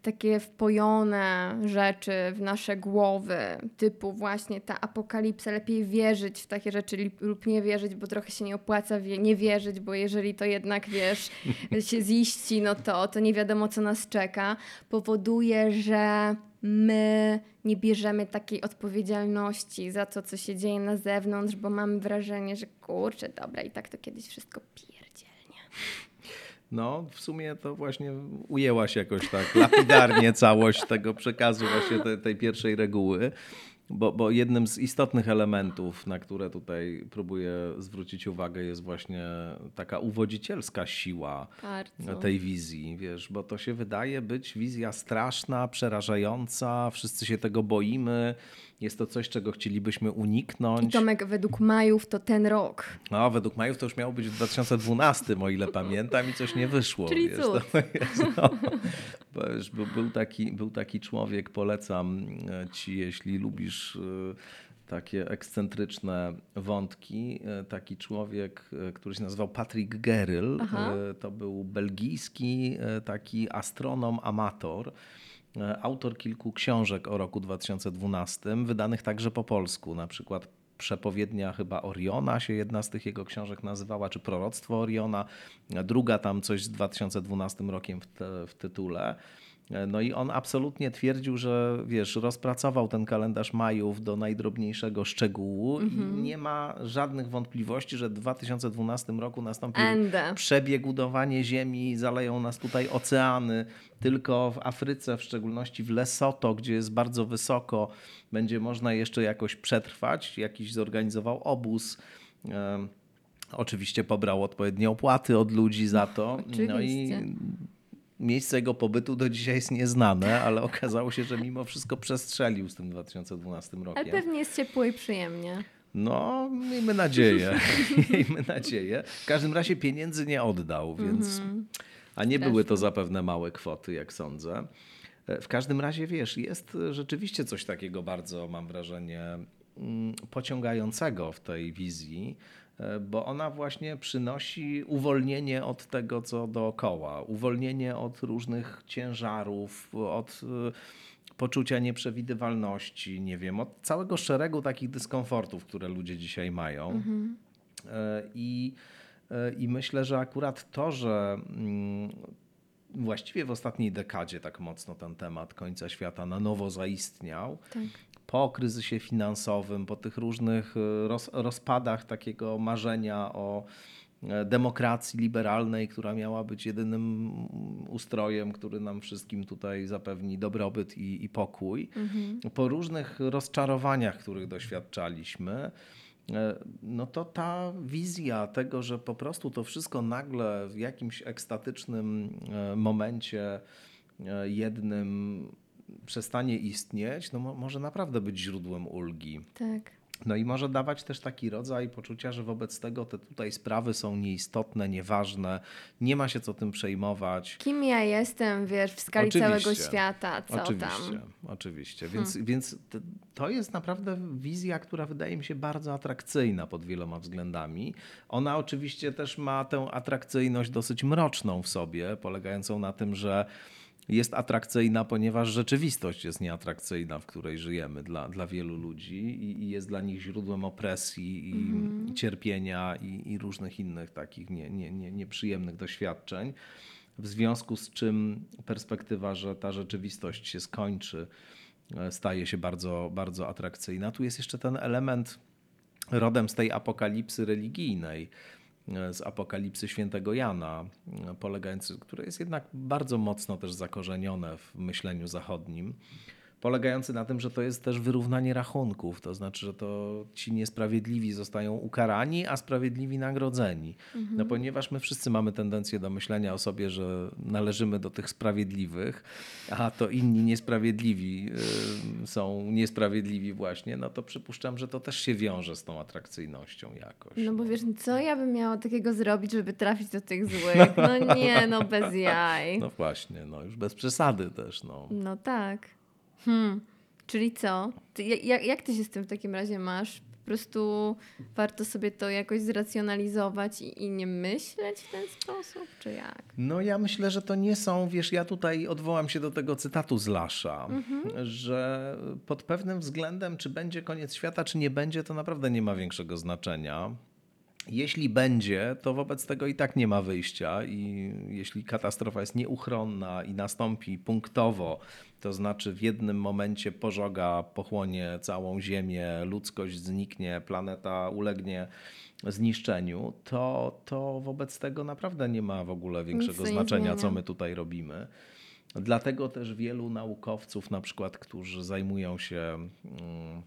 Speaker 1: takie wpojone rzeczy w nasze głowy, typu właśnie ta apokalipsa, lepiej wierzyć w takie rzeczy lub nie wierzyć, bo trochę się nie opłaca nie wierzyć, bo jeżeli to jednak, wiesz, się ziści, no to, to nie wiadomo, co nas czeka, powoduje, że my nie bierzemy takiej odpowiedzialności za to, co się dzieje na zewnątrz, bo mamy wrażenie, że kurczę, dobra, i tak to kiedyś wszystko pierdzielnie.
Speaker 2: No, w sumie to właśnie ujęłaś jakoś tak lapidarnie całość tego przekazu, właśnie te, tej pierwszej reguły. Bo, bo jednym z istotnych elementów, na które tutaj próbuję zwrócić uwagę, jest właśnie taka uwodzicielska siła
Speaker 1: Bardzo.
Speaker 2: tej wizji, wiesz, bo to się wydaje być wizja straszna, przerażająca, wszyscy się tego boimy, jest to coś, czego chcielibyśmy
Speaker 1: I
Speaker 2: uniknąć.
Speaker 1: Tomek, według Majów to ten rok.
Speaker 2: No, według Majów to już miało być w 2012, o ile pamiętam, i coś nie wyszło.
Speaker 1: Czyli
Speaker 2: wiesz,
Speaker 1: cud.
Speaker 2: to jest, no, bo już był, taki, był taki człowiek, polecam e, ci, jeśli lubisz e, takie ekscentryczne wątki. e, Taki człowiek, który się nazywał Patrick Geryl.
Speaker 1: Aha.
Speaker 2: To był belgijski taki astronom, amator. E, Autor kilku książek o roku 2012, wydanych także po polsku, na przykład Przepowiednia chyba Oriona się jedna z tych jego książek nazywała, czy Proroctwo Oriona, druga tam coś z 2012 rokiem w, te, w tytule. No i on absolutnie twierdził, że wiesz, rozpracował ten kalendarz Majów do najdrobniejszego szczegółu i nie ma żadnych wątpliwości, że w 2012 roku nastąpił
Speaker 1: Ende.
Speaker 2: przebieg Ziemi, zaleją nas tutaj oceany. Tylko w Afryce, w szczególności w Lesotho, gdzie jest bardzo wysoko, będzie można jeszcze jakoś przetrwać. Jakiś zorganizował obóz. Oczywiście pobrał odpowiednie opłaty od ludzi za to. No i
Speaker 1: Oczywiście.
Speaker 2: Miejsce jego pobytu do dzisiaj jest nieznane, ale okazało się, że mimo wszystko przestrzelił z tym 2012 rokiem.
Speaker 1: Ale pewnie jest ciepło i przyjemnie.
Speaker 2: No, miejmy nadzieję. miejmy nadzieję. W każdym razie pieniędzy nie oddał, więc. A nie były to zapewne małe kwoty, jak sądzę. E, W każdym razie, wiesz, jest rzeczywiście coś takiego bardzo, mam wrażenie, mm, pociągającego w tej wizji, e, bo ona właśnie przynosi uwolnienie od tego, co dookoła, uwolnienie od różnych ciężarów, od e, poczucia nieprzewidywalności, nie wiem, od całego szeregu takich dyskomfortów, które ludzie dzisiaj mają. E, I, e, I myślę, że akurat to, że mm, właściwie w ostatniej dekadzie tak mocno ten temat końca świata na nowo zaistniał,
Speaker 1: Tak.
Speaker 2: Po kryzysie finansowym, po tych różnych e, roz, rozpadach takiego marzenia o e, demokracji liberalnej, która miała być jedynym ustrojem, który nam wszystkim tutaj zapewni dobrobyt i, i pokój. Po różnych rozczarowaniach, których doświadczaliśmy, e, no to ta wizja tego, że po prostu to wszystko nagle w jakimś ekstatycznym momencie jednym przestanie istnieć, no mo- może naprawdę być źródłem ulgi.
Speaker 1: Tak.
Speaker 2: No i może dawać też taki rodzaj poczucia, że wobec tego te tutaj sprawy są nieistotne, nieważne, nie ma się co tym przejmować.
Speaker 1: Kim ja jestem, wiesz, w skali
Speaker 2: Oczywiście.
Speaker 1: całego świata, co
Speaker 2: oczywiście,
Speaker 1: tam?
Speaker 2: oczywiście. Więc, więc t- to jest naprawdę wizja, która wydaje mi się bardzo atrakcyjna pod wieloma względami. Ona oczywiście też ma tę atrakcyjność dosyć mroczną w sobie, polegającą na tym, że jest atrakcyjna, ponieważ rzeczywistość jest nieatrakcyjna, w której żyjemy dla, dla wielu ludzi i, i jest dla nich źródłem opresji i cierpienia i, i różnych innych takich nie, nie, nie, nieprzyjemnych doświadczeń. W związku z czym perspektywa, że ta rzeczywistość się skończy, e, staje się bardzo, bardzo atrakcyjna. Tu jest jeszcze ten element rodem z tej apokalipsy religijnej, z apokalipsy świętego Jana, e, polegający, które jest jednak bardzo mocno też zakorzenione w myśleniu zachodnim, polegający na tym, że to jest też wyrównanie rachunków, to znaczy, że to ci niesprawiedliwi zostają ukarani, a sprawiedliwi nagrodzeni. No ponieważ my wszyscy mamy tendencję do myślenia o sobie, że należymy do tych sprawiedliwych, a to inni niesprawiedliwi y, są niesprawiedliwi właśnie, no to przypuszczam, że to też się wiąże z tą atrakcyjnością jakoś.
Speaker 1: No bo wiesz, co ja bym miała takiego zrobić, żeby trafić do tych złych? No nie, no bez jaj.
Speaker 2: No właśnie, no już bez przesady też, no.
Speaker 1: No tak. Hmm. Czyli co? Ty, jak- jak, ty się z tym w takim razie masz? Po prostu warto sobie to jakoś zracjonalizować i, i nie myśleć w ten sposób, czy jak?
Speaker 2: No ja myślę, że to nie są, wiesz, ja tutaj odwołam się do tego cytatu z Lasza, że pod pewnym względem, czy będzie koniec świata, czy nie będzie, to naprawdę nie ma większego znaczenia. Jeśli będzie, to wobec tego i tak nie ma wyjścia, i jeśli katastrofa jest nieuchronna i nastąpi punktowo, to znaczy w jednym momencie pożoga pochłonie całą Ziemię, ludzkość zniknie, planeta ulegnie zniszczeniu, to, to wobec tego naprawdę nie ma w ogóle większego znaczenia, co my tutaj robimy. Dlatego też wielu naukowców, na przykład, którzy zajmują się mm,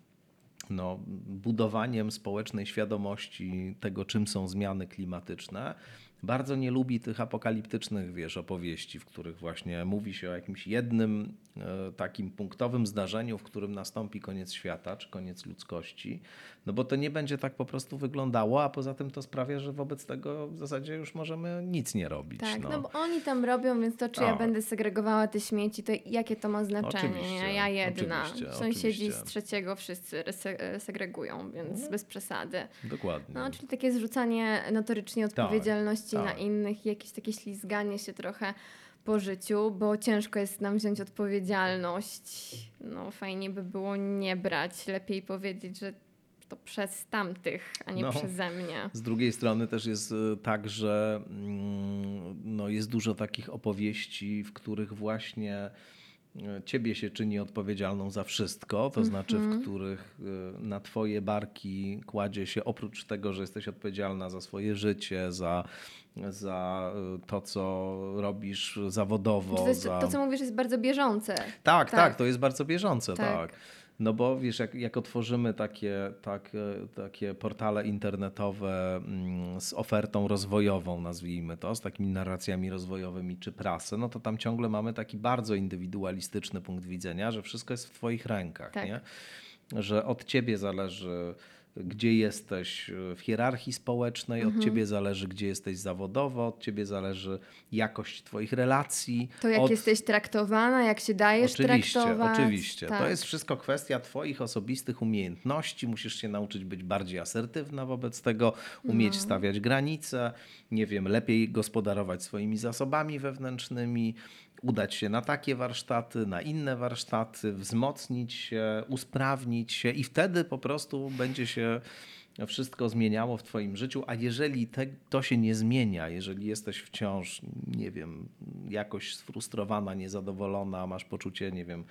Speaker 2: no, budowaniem społecznej świadomości tego, czym są zmiany klimatyczne, bardzo nie lubi tych apokaliptycznych, wiesz, opowieści, w których właśnie mówi się o jakimś jednym e, takim punktowym zdarzeniu, w którym nastąpi koniec świata, czy koniec ludzkości, no bo to nie będzie tak po prostu wyglądało, a poza tym to sprawia, że wobec tego w zasadzie już możemy nic nie robić.
Speaker 1: Tak,
Speaker 2: no.
Speaker 1: no. bo oni tam robią, więc to czy ja
Speaker 2: Tak.
Speaker 1: będę segregowała te śmieci, to jakie to ma znaczenie?
Speaker 2: Oczywiście?
Speaker 1: Ja jedna.
Speaker 2: oczywiście,
Speaker 1: Sąsiedzi
Speaker 2: oczywiście.
Speaker 1: z trzeciego wszyscy segregują, więc bez przesady.
Speaker 2: Dokładnie.
Speaker 1: No, czyli takie zrzucanie notorycznie odpowiedzialności na
Speaker 2: tak.
Speaker 1: innych, i jakieś takie ślizganie się trochę po życiu, bo ciężko jest nam wziąć odpowiedzialność. No fajnie by było nie brać, lepiej powiedzieć, że to przez tamtych, a nie
Speaker 2: No.
Speaker 1: przeze mnie.
Speaker 2: Z drugiej strony też jest e, tak, że mm, no jest dużo takich opowieści, w których właśnie e, ciebie się czyni odpowiedzialną za wszystko, to znaczy w których e, na twoje barki kładzie się oprócz tego, że jesteś odpowiedzialna za swoje życie, za, za e, to, co robisz zawodowo.
Speaker 1: To, jest,
Speaker 2: za...
Speaker 1: to, co mówisz, jest bardzo bieżące.
Speaker 2: Tak, tak,
Speaker 1: Tak.
Speaker 2: to jest bardzo bieżące,
Speaker 1: Tak.
Speaker 2: tak. No bo wiesz, jak, jak otworzymy takie, takie, takie portale internetowe mm, z ofertą rozwojową, nazwijmy to, z takimi narracjami rozwojowymi czy prasę, no to tam ciągle mamy taki bardzo indywidualistyczny punkt widzenia, że wszystko jest w twoich rękach,
Speaker 1: Tak.
Speaker 2: nie? Że od ciebie zależy, gdzie jesteś w hierarchii społecznej,
Speaker 1: Mhm.
Speaker 2: od ciebie zależy, gdzie jesteś zawodowo, od ciebie zależy jakość twoich relacji.
Speaker 1: To jak
Speaker 2: od...
Speaker 1: jesteś traktowana, jak się dajesz
Speaker 2: Oczywiście,
Speaker 1: traktować.
Speaker 2: oczywiście.
Speaker 1: Tak.
Speaker 2: To jest wszystko kwestia Twoich osobistych umiejętności. Musisz się nauczyć być bardziej asertywna wobec tego, umieć
Speaker 1: No.
Speaker 2: stawiać granice, nie wiem, lepiej gospodarować swoimi zasobami wewnętrznymi, udać się na takie warsztaty, na inne warsztaty, wzmocnić się, usprawnić się i wtedy po prostu będzie się wszystko zmieniało w Twoim życiu, a jeżeli te, to się nie zmienia, jeżeli jesteś wciąż, nie wiem, jakoś sfrustrowana, niezadowolona, masz poczucie, nie wiem,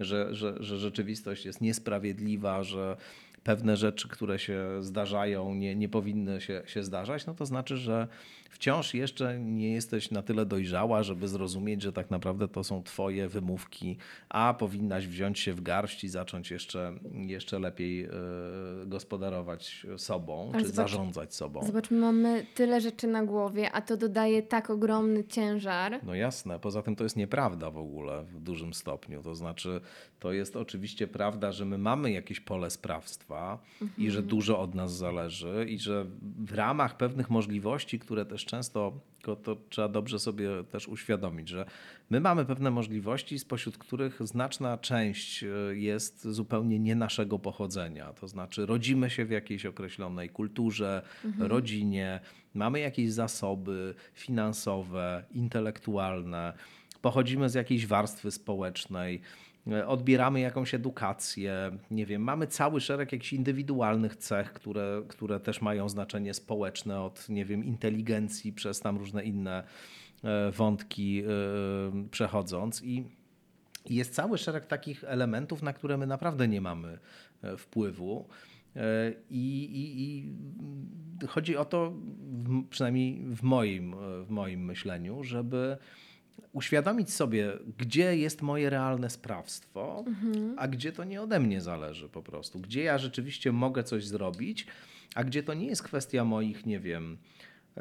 Speaker 2: że, że, że rzeczywistość jest niesprawiedliwa, że pewne rzeczy, które się zdarzają, nie, nie powinny się, się zdarzać, no to znaczy, że wciąż jeszcze nie jesteś na tyle dojrzała, żeby zrozumieć, że tak naprawdę to są Twoje wymówki, a powinnaś wziąć się w garść i zacząć jeszcze, jeszcze lepiej e, gospodarować sobą,
Speaker 1: Ale
Speaker 2: czy
Speaker 1: zobacz-
Speaker 2: zarządzać sobą.
Speaker 1: Zobacz, my mamy tyle rzeczy na głowie, a to dodaje tak ogromny ciężar.
Speaker 2: No jasne, poza tym to jest nieprawda w ogóle w dużym stopniu. To znaczy, to jest oczywiście prawda, że my mamy jakieś pole sprawstwa i że dużo od nas zależy, i że w ramach pewnych możliwości, które też często, to, trzeba dobrze sobie też uświadomić, że my mamy pewne możliwości, spośród których znaczna część y, jest zupełnie nie naszego pochodzenia. To znaczy, rodzimy się w jakiejś określonej kulturze, rodzinie, mamy jakieś zasoby finansowe, intelektualne, pochodzimy z jakiejś warstwy społecznej, e, odbieramy jakąś edukację, nie wiem, mamy cały szereg jakichś indywidualnych cech, które, które też mają znaczenie społeczne, od, nie wiem, inteligencji przez tam różne inne e, wątki e, przechodząc i jest cały szereg takich elementów, na które my naprawdę nie mamy e, wpływu. I, i, i chodzi o to, przynajmniej w moim, w moim myśleniu, żeby uświadomić sobie, gdzie jest moje realne sprawstwo, a gdzie to nie ode mnie zależy po prostu. Gdzie ja rzeczywiście mogę coś zrobić, a gdzie to nie jest kwestia moich, nie wiem, e,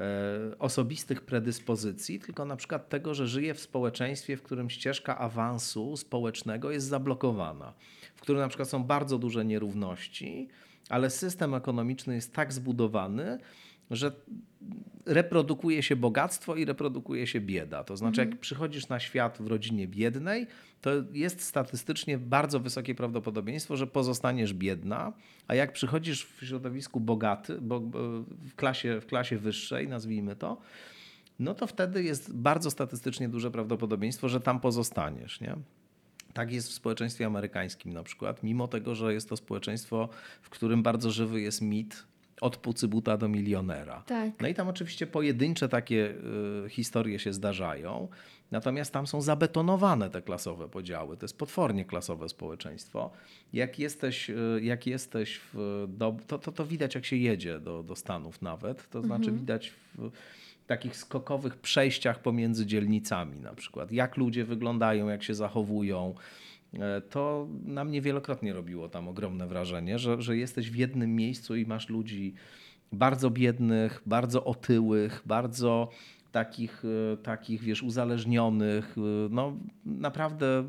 Speaker 2: osobistych predyspozycji, tylko na przykład tego, że żyję w społeczeństwie, w którym ścieżka awansu społecznego jest zablokowana, w którym na przykład są bardzo duże nierówności, ale system ekonomiczny jest tak zbudowany, że reprodukuje się bogactwo i reprodukuje się bieda. To znaczy, jak przychodzisz na świat w rodzinie biednej, to jest statystycznie bardzo wysokie prawdopodobieństwo, że pozostaniesz biedna, a jak przychodzisz w środowisku bogaty, bo, bo w, klasie, w klasie wyższej, nazwijmy to, no to wtedy jest bardzo statystycznie duże prawdopodobieństwo, że tam pozostaniesz. Nie? Tak jest w społeczeństwie amerykańskim na przykład, mimo tego, że jest to społeczeństwo, w którym bardzo żywy jest mit od pucybuta do milionera.
Speaker 1: Tak.
Speaker 2: No i tam oczywiście pojedyncze takie y, historie się zdarzają, natomiast tam są zabetonowane te klasowe podziały. To jest potwornie klasowe społeczeństwo. Jak jesteś, y, jak jesteś w, do, to, to, to widać jak się jedzie do, do Stanów nawet, to znaczy widać w takich skokowych przejściach pomiędzy dzielnicami na przykład. Jak ludzie wyglądają, jak się zachowują. E, To na mnie wielokrotnie robiło tam ogromne wrażenie, że, że jesteś w jednym miejscu i masz ludzi bardzo biednych, bardzo otyłych, bardzo takich, e, takich wiesz, uzależnionych, e, no naprawdę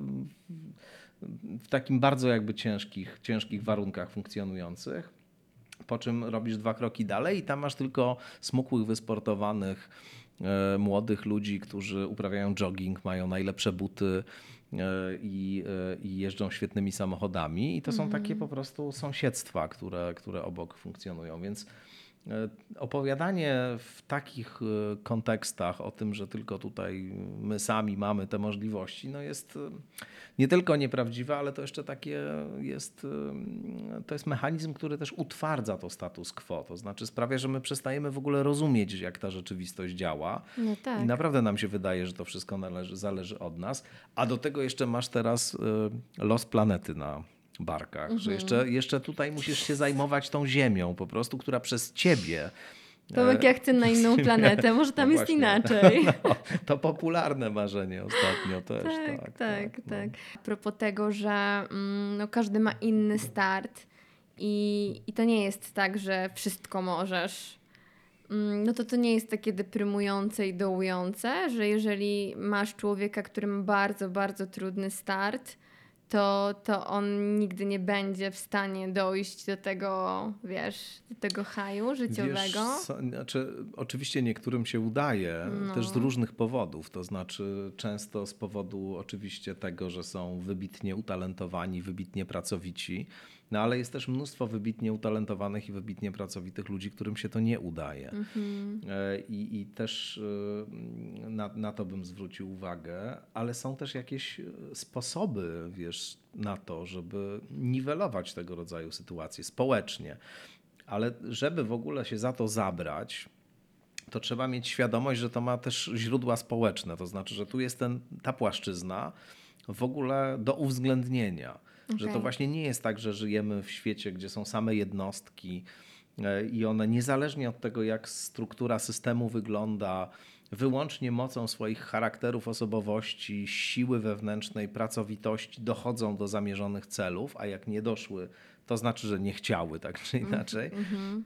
Speaker 2: w takim bardzo jakby ciężkich, ciężkich warunkach funkcjonujących. Po czym robisz dwa kroki dalej i tam masz tylko smukłych, wysportowanych młodych ludzi, którzy uprawiają jogging, mają najlepsze buty i, e, i jeżdżą świetnymi samochodami. I to są takie po prostu sąsiedztwa, które, które obok funkcjonują. Więc e, opowiadanie w takich e, kontekstach o tym, że tylko tutaj my sami mamy te możliwości, no jest e, nie tylko nieprawdziwe, ale to jeszcze takie jest, e, to jest mechanizm, który też utwardza to status quo. To znaczy sprawia, że my przestajemy w ogóle rozumieć, jak ta rzeczywistość działa.
Speaker 1: No tak.
Speaker 2: I naprawdę nam się wydaje, że to wszystko należy, zależy od nas. A do tego jeszcze masz teraz los planety na barkach, że jeszcze, jeszcze tutaj musisz się zajmować tą ziemią po prostu, która przez ciebie.
Speaker 1: Tomek, ja chcę na inną planetę, może tam
Speaker 2: No
Speaker 1: jest
Speaker 2: właśnie.
Speaker 1: inaczej.
Speaker 2: No, to popularne marzenie ostatnio też.
Speaker 1: Tak,
Speaker 2: Tak,
Speaker 1: tak,
Speaker 2: no.
Speaker 1: tak. A propos tego, że mm, no, każdy ma inny start i, i to nie jest tak, że wszystko możesz. Mm, No to to nie jest takie deprymujące i dołujące, że jeżeli masz człowieka, który ma bardzo, bardzo trudny start, to, to on nigdy nie będzie w stanie dojść do tego, wiesz, do tego haju życiowego.
Speaker 2: Wiesz, znaczy, oczywiście niektórym się udaje,
Speaker 1: No.
Speaker 2: też z różnych powodów. To znaczy, często z powodu oczywiście tego, że są wybitnie utalentowani, wybitnie pracowici. No ale jest też mnóstwo wybitnie utalentowanych i wybitnie pracowitych ludzi, którym się to nie udaje.
Speaker 1: Mhm.
Speaker 2: E, I, I też e, na, na to bym zwrócił uwagę, ale są też jakieś e, sposoby, wiesz, na to, żeby niwelować tego rodzaju sytuacje społecznie. Ale żeby w ogóle się za to zabrać, to trzeba mieć świadomość, że to ma też źródła społeczne. To znaczy, że tu jest ten, ta płaszczyzna w ogóle do uwzględnienia. Że to właśnie nie jest tak, że żyjemy w świecie, gdzie są same jednostki e, i one niezależnie od tego, jak struktura systemu wygląda, wyłącznie mocą swoich charakterów, osobowości, siły wewnętrznej, pracowitości dochodzą do zamierzonych celów, a jak nie doszły, to znaczy, że nie chciały, tak czy inaczej.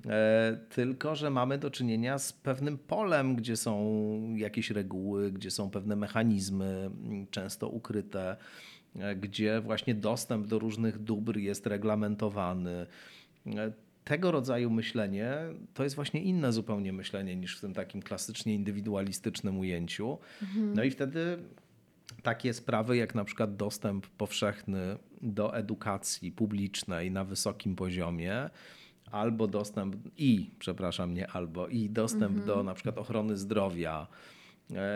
Speaker 2: E, tylko, że mamy do czynienia z pewnym polem, gdzie są jakieś reguły, gdzie są pewne mechanizmy, m, często ukryte, gdzie właśnie dostęp do różnych dóbr jest reglamentowany. E, Tego rodzaju myślenie to jest właśnie inne zupełnie myślenie niż w tym takim klasycznie indywidualistycznym ujęciu. No i wtedy takie sprawy jak na przykład dostęp powszechny do edukacji publicznej na wysokim poziomie, albo dostęp i, przepraszam, nie albo, i dostęp do na przykład ochrony zdrowia, e,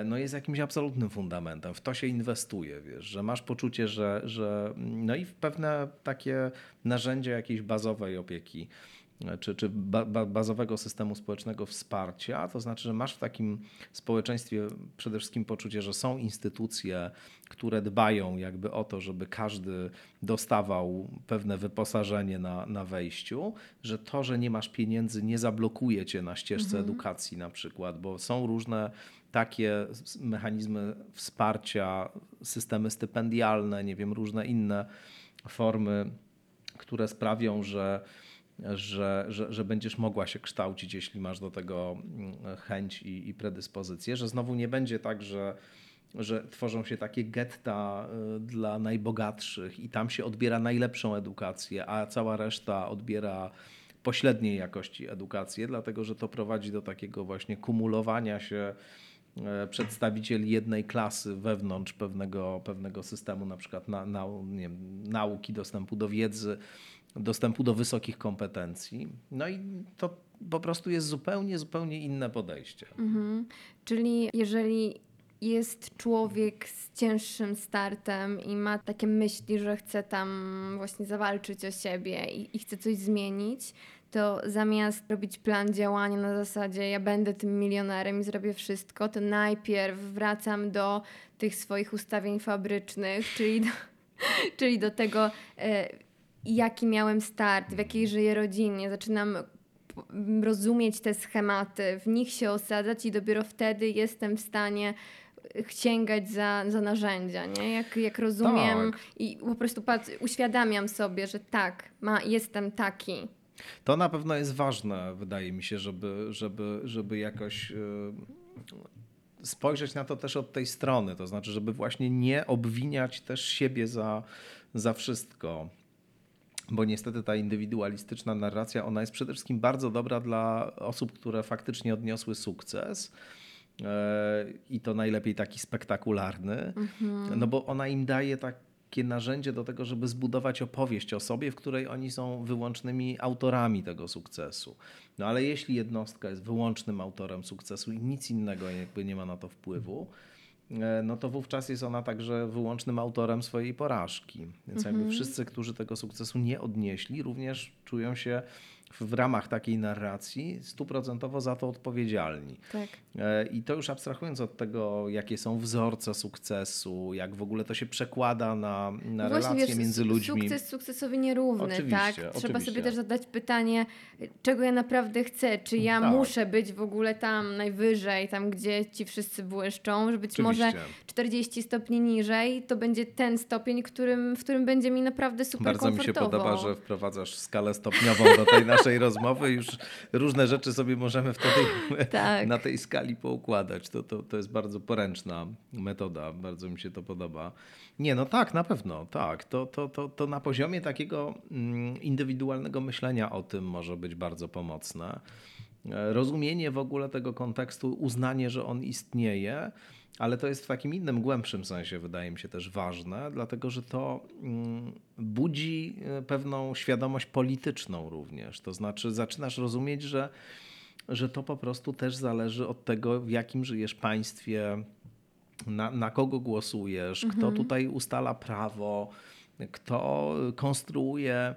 Speaker 2: no jest jakimś absolutnym fundamentem. W to się inwestuje, wiesz, że masz poczucie, że, że no i w pewne takie narzędzia jakiejś bazowej opieki e, czy, czy ba, ba, bazowego systemu społecznego wsparcia, to znaczy, że masz w takim społeczeństwie przede wszystkim poczucie, że są instytucje, które dbają jakby o to, żeby każdy dostawał pewne wyposażenie na, na wejściu, że to, że nie masz pieniędzy nie zablokuje cię na ścieżce edukacji na przykład, bo są różne takie mechanizmy wsparcia, systemy stypendialne, nie wiem, różne inne formy, które sprawią, że, że, że, że będziesz mogła się kształcić, jeśli masz do tego mm, chęć i, i predyspozycję, że znowu nie będzie tak, że że tworzą się takie getta y, dla najbogatszych i tam się odbiera najlepszą edukację, a cała reszta odbiera pośredniej jakości edukację, dlatego że to prowadzi do takiego właśnie kumulowania się e, przedstawicieli jednej klasy wewnątrz pewnego, pewnego systemu, na przykład na, na, wiem, nauki, dostępu do wiedzy, dostępu do wysokich kompetencji. No i to po prostu jest zupełnie, zupełnie inne podejście.
Speaker 1: Mhm. Czyli jeżeli jest człowiek z cięższym startem i ma takie myśli, że chce tam właśnie zawalczyć o siebie i, i chce coś zmienić, to zamiast robić plan działania na zasadzie ja będę tym milionerem i zrobię wszystko, to najpierw wracam do tych swoich ustawień fabrycznych, czyli do, czyli do tego, e, jaki miałem start, w jakiej żyję rodzinie. Zaczynam rozumieć te schematy, w nich się osadzać i dopiero wtedy jestem w stanie sięgać za, za narzędzia, nie? Jak, jak rozumiem
Speaker 2: Tak.
Speaker 1: i po prostu patrz, uświadamiam sobie, że tak, ma, jestem taki.
Speaker 2: To na pewno jest ważne, wydaje mi się, żeby, żeby, żeby jakoś y, spojrzeć na to też od tej strony. To znaczy, żeby właśnie nie obwiniać też siebie za, za wszystko. Bo niestety ta indywidualistyczna narracja, ona jest przede wszystkim bardzo dobra dla osób, które faktycznie odniosły sukces. E, I to najlepiej taki spektakularny, no bo ona im daje takie narzędzie do tego, żeby zbudować opowieść o sobie, w której oni są wyłącznymi autorami tego sukcesu. No ale jeśli jednostka jest wyłącznym autorem sukcesu i nic innego jakby nie ma na to wpływu, e, no to wówczas jest ona także wyłącznym autorem swojej porażki. Więc jakby wszyscy, którzy tego sukcesu nie odnieśli, również czują się w, ramach takiej narracji stuprocentowo za to odpowiedzialni.
Speaker 1: Tak.
Speaker 2: E, I to już abstrahując od tego, jakie są wzorce sukcesu, jak w ogóle to się przekłada na, na
Speaker 1: Właśnie,
Speaker 2: relacje
Speaker 1: wiesz,
Speaker 2: między ludźmi.
Speaker 1: Sukces sukcesowi nierówny,
Speaker 2: Oczywiście,
Speaker 1: tak? Trzeba
Speaker 2: oczywiście.
Speaker 1: sobie też zadać pytanie, czego ja naprawdę chcę. Czy ja
Speaker 2: Tak.
Speaker 1: muszę być w ogóle tam najwyżej, tam gdzie ci wszyscy błyszczą, że być może
Speaker 2: Oczywiście.
Speaker 1: 40 stopni niżej to będzie ten stopień, którym, w którym będzie mi naprawdę super
Speaker 2: Bardzo mi się
Speaker 1: komfortowo.
Speaker 2: podoba, że wprowadzasz skalę stopniową do tej naszej rozmowy. Już różne rzeczy sobie możemy wtedy
Speaker 1: Tak.
Speaker 2: na tej skali poukładać. To, to, to jest bardzo poręczna metoda. Bardzo mi się to podoba. Nie, no tak, na pewno, tak. To, to, to, to na poziomie takiego mm, indywidualnego myślenia o tym może być bardzo pomocne. E, Rozumienie w ogóle tego kontekstu, uznanie, że on istnieje, ale to jest w takim innym, głębszym sensie, wydaje mi się też ważne, dlatego że to mm, budzi e, pewną świadomość polityczną również. To znaczy, zaczynasz rozumieć, że, że to po prostu też zależy od tego, w jakim żyjesz państwie, na, na kogo głosujesz, kto tutaj ustala prawo, kto konstruuje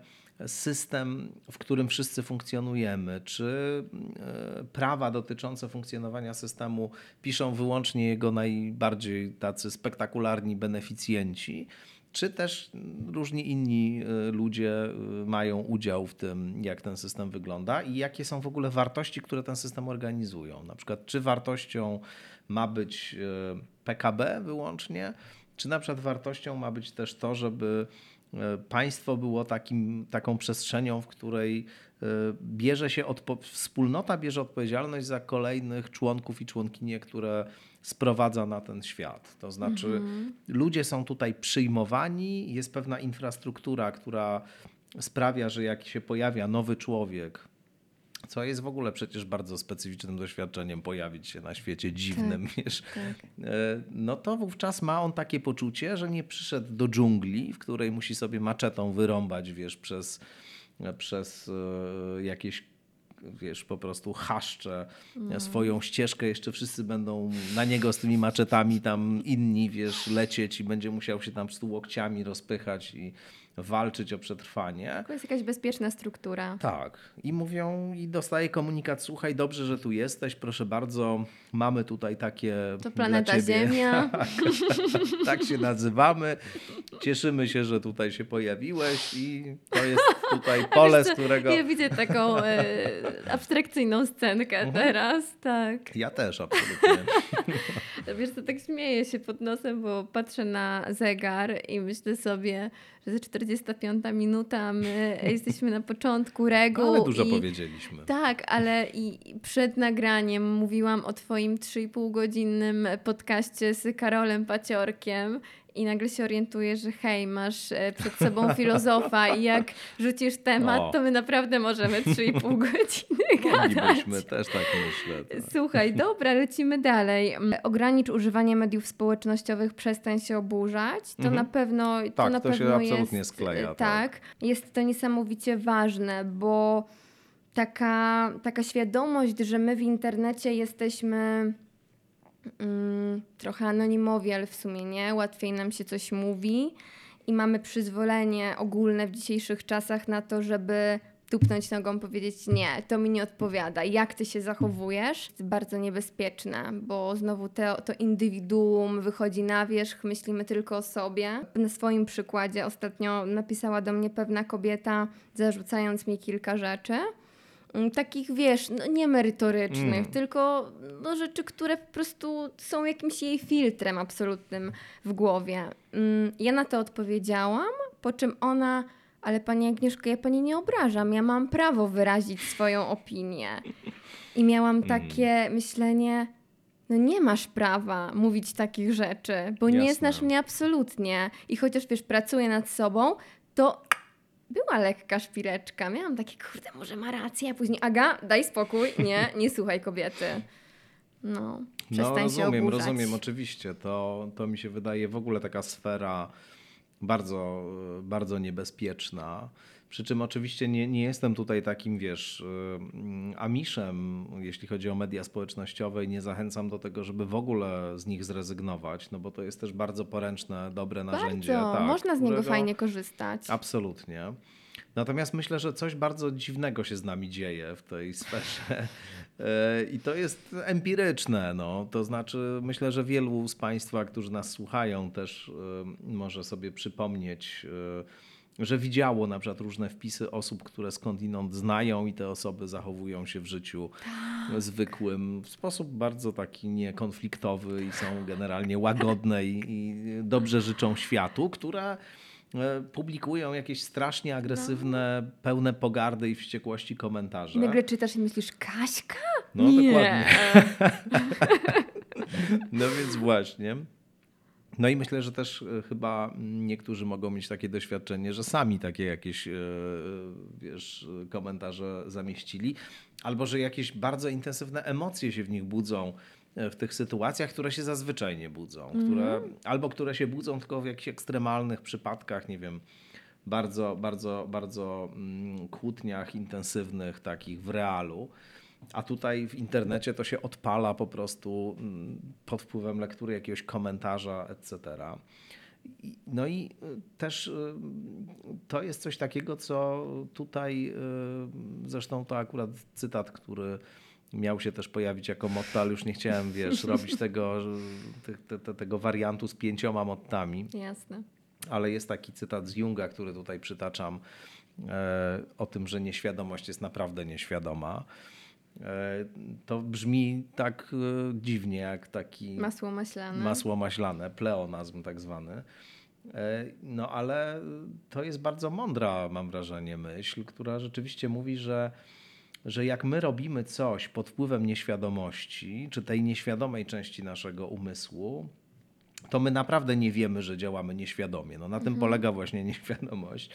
Speaker 2: system, w którym wszyscy funkcjonujemy, czy e, prawa dotyczące funkcjonowania systemu piszą wyłącznie jego najbardziej tacy spektakularni beneficjenci, czy też różni inni e, ludzie e, mają udział w tym, jak ten system wygląda? I jakie są w ogóle wartości, które ten system organizują. Na przykład, czy wartością ma być PKB wyłącznie, czy na przykład wartością ma być też to, żeby państwo było takim, taką przestrzenią, w której e, bierze się wspólnota bierze odpowiedzialność za kolejnych członków i członkinie, które sprowadza na ten świat. To znaczy, ludzie są tutaj przyjmowani, jest pewna infrastruktura, która sprawia, że jak się pojawia nowy człowiek, co jest w ogóle przecież bardzo specyficznym doświadczeniem pojawić się na świecie dziwnym, wiesz,
Speaker 1: tak.
Speaker 2: e, no to wówczas ma on takie poczucie, że nie przyszedł do dżungli, w której musi sobie maczetą wyrąbać, wiesz, przez, przez e, jakieś wiesz, po prostu chaszcze swoją ścieżkę, jeszcze wszyscy będą na niego z tymi maczetami tam inni, wiesz, lecieć i będzie musiał się tam po prostu łokciami rozpychać i walczyć o przetrwanie.
Speaker 1: To jest jakaś bezpieczna struktura.
Speaker 2: Tak. I mówią, i dostaje komunikat, słuchaj, dobrze, że tu jesteś, proszę bardzo, mamy tutaj takie
Speaker 1: To planeta. Ziemia.
Speaker 2: tak się nazywamy. Cieszymy się, że tutaj się pojawiłeś i to jest tutaj pole, z którego...
Speaker 1: Ja widzę taką e, abstrakcyjną scenkę
Speaker 2: Mhm.
Speaker 1: teraz, tak.
Speaker 2: Ja też, absolutnie.
Speaker 1: Wiesz co, tak śmieję się pod nosem, bo patrzę na zegar i myślę sobie, że za 45 minuta, a my jesteśmy na początku reguł.
Speaker 2: No, ale dużo
Speaker 1: i...
Speaker 2: powiedzieliśmy.
Speaker 1: Tak, ale i przed nagraniem mówiłam o twoim 3,5 godzinnym podcaście z Karolem Paciorkiem i nagle się orientuję, że hej, masz e, przed sobą filozofa i jak rzucisz temat,
Speaker 2: O.
Speaker 1: to my naprawdę możemy 3,5 godziny gadać.
Speaker 2: Moglibyśmy, też tak myślę. Tak.
Speaker 1: Słuchaj, dobra, lecimy dalej. Mm, Ogranicz używanie mediów społecznościowych, przestań się oburzać. To
Speaker 2: Mhm.
Speaker 1: na pewno to
Speaker 2: Tak,
Speaker 1: na
Speaker 2: to się
Speaker 1: pewno
Speaker 2: absolutnie
Speaker 1: jest,
Speaker 2: skleja,
Speaker 1: e,
Speaker 2: tak.
Speaker 1: Tak, jest to niesamowicie ważne, bo taka, taka świadomość, że my w internecie jesteśmy mm, trochę anonimowi, ale w sumie nie, łatwiej nam się coś mówi i mamy przyzwolenie ogólne w dzisiejszych czasach na to, żeby tupnąć nogą, powiedzieć nie, to mi nie odpowiada, jak ty się zachowujesz, jest bardzo niebezpieczne, bo znowu te, to indywiduum wychodzi na wierzch, myślimy tylko o sobie. Na swoim przykładzie ostatnio napisała do mnie pewna kobieta, zarzucając mi kilka rzeczy. Mm, Takich, wiesz, no nie merytorycznych,
Speaker 2: Mm.
Speaker 1: tylko no, rzeczy, które po prostu są jakimś jej filtrem absolutnym w głowie. Mm, Ja na to odpowiedziałam, po czym ona, ale pani Agnieszko, ja pani nie obrażam, ja mam prawo wyrazić swoją opinię. I miałam takie myślenie, no nie masz prawa mówić takich rzeczy, bo nie
Speaker 2: Jasne.
Speaker 1: znasz mnie absolutnie. I chociaż wiesz, pracuję nad sobą, to była lekka szpileczka. Miałam takie, kurde, może ma rację, a później, Aga, daj spokój, nie, nie słuchaj kobiety. No, przestań
Speaker 2: No
Speaker 1: się
Speaker 2: rozumiem,
Speaker 1: oburzać.
Speaker 2: rozumiem, oczywiście. To, to mi się wydaje w ogóle taka sfera bardzo, bardzo niebezpieczna. Przy czym oczywiście nie, nie jestem tutaj takim, wiesz, mm, amiszem, jeśli chodzi o media społecznościowe i nie zachęcam do tego, żeby w ogóle z nich zrezygnować, no bo to jest też bardzo poręczne, dobre narzędzie.
Speaker 1: Bardzo,
Speaker 2: tak,
Speaker 1: można z niego
Speaker 2: którego-
Speaker 1: fajnie korzystać.
Speaker 2: Absolutnie. Natomiast myślę, że coś bardzo dziwnego się z nami dzieje w tej sferze. E, I to jest empiryczne. No. To znaczy, myślę, że wielu z Państwa, którzy nas słuchają, też e, może sobie przypomnieć, że widziało na przykład różne wpisy osób, które skądinąd znają i te osoby zachowują się w życiu
Speaker 1: Tak.
Speaker 2: zwykłym w sposób bardzo taki niekonfliktowy i są generalnie łagodne i, i dobrze życzą światu, które e, publikują jakieś strasznie agresywne, pełne pogardy i wściekłości komentarze.
Speaker 1: I nagle czytasz i myślisz, Kaśka?
Speaker 2: No,
Speaker 1: nie.
Speaker 2: dokładnie. No więc właśnie. No i myślę, że też e, chyba niektórzy mogą mieć takie doświadczenie, że sami takie jakieś e, wiesz, komentarze zamieścili, albo że jakieś bardzo intensywne emocje się w nich budzą e, w tych sytuacjach, które się zazwyczaj nie budzą, które, albo które się budzą tylko w jakichś ekstremalnych przypadkach, nie wiem, bardzo, bardzo, bardzo mm, kłótniach intensywnych, takich w realu. A tutaj w internecie to się odpala po prostu mm, pod wpływem lektury jakiegoś komentarza, etc. No i y, też y, to jest coś takiego, co tutaj, y, zresztą to akurat cytat, który miał się też pojawić jako motto, ale już nie chciałem, wiesz, robić tego, te, te, tego wariantu z pięcioma mottami
Speaker 1: Jasne.
Speaker 2: ale jest taki cytat z Junga, który tutaj przytaczam, e, o tym, że nieświadomość jest naprawdę nieświadoma. E, to brzmi tak e, dziwnie, jak taki
Speaker 1: Masło maślane.
Speaker 2: masło maślane, pleonazm tak zwany. E, No ale to jest bardzo mądra, mam wrażenie, myśl, która rzeczywiście mówi, że, że jak my robimy coś pod wpływem nieświadomości, czy tej nieświadomej części naszego umysłu, to my naprawdę nie wiemy, że działamy nieświadomie. No, na tym polega właśnie nieświadomość.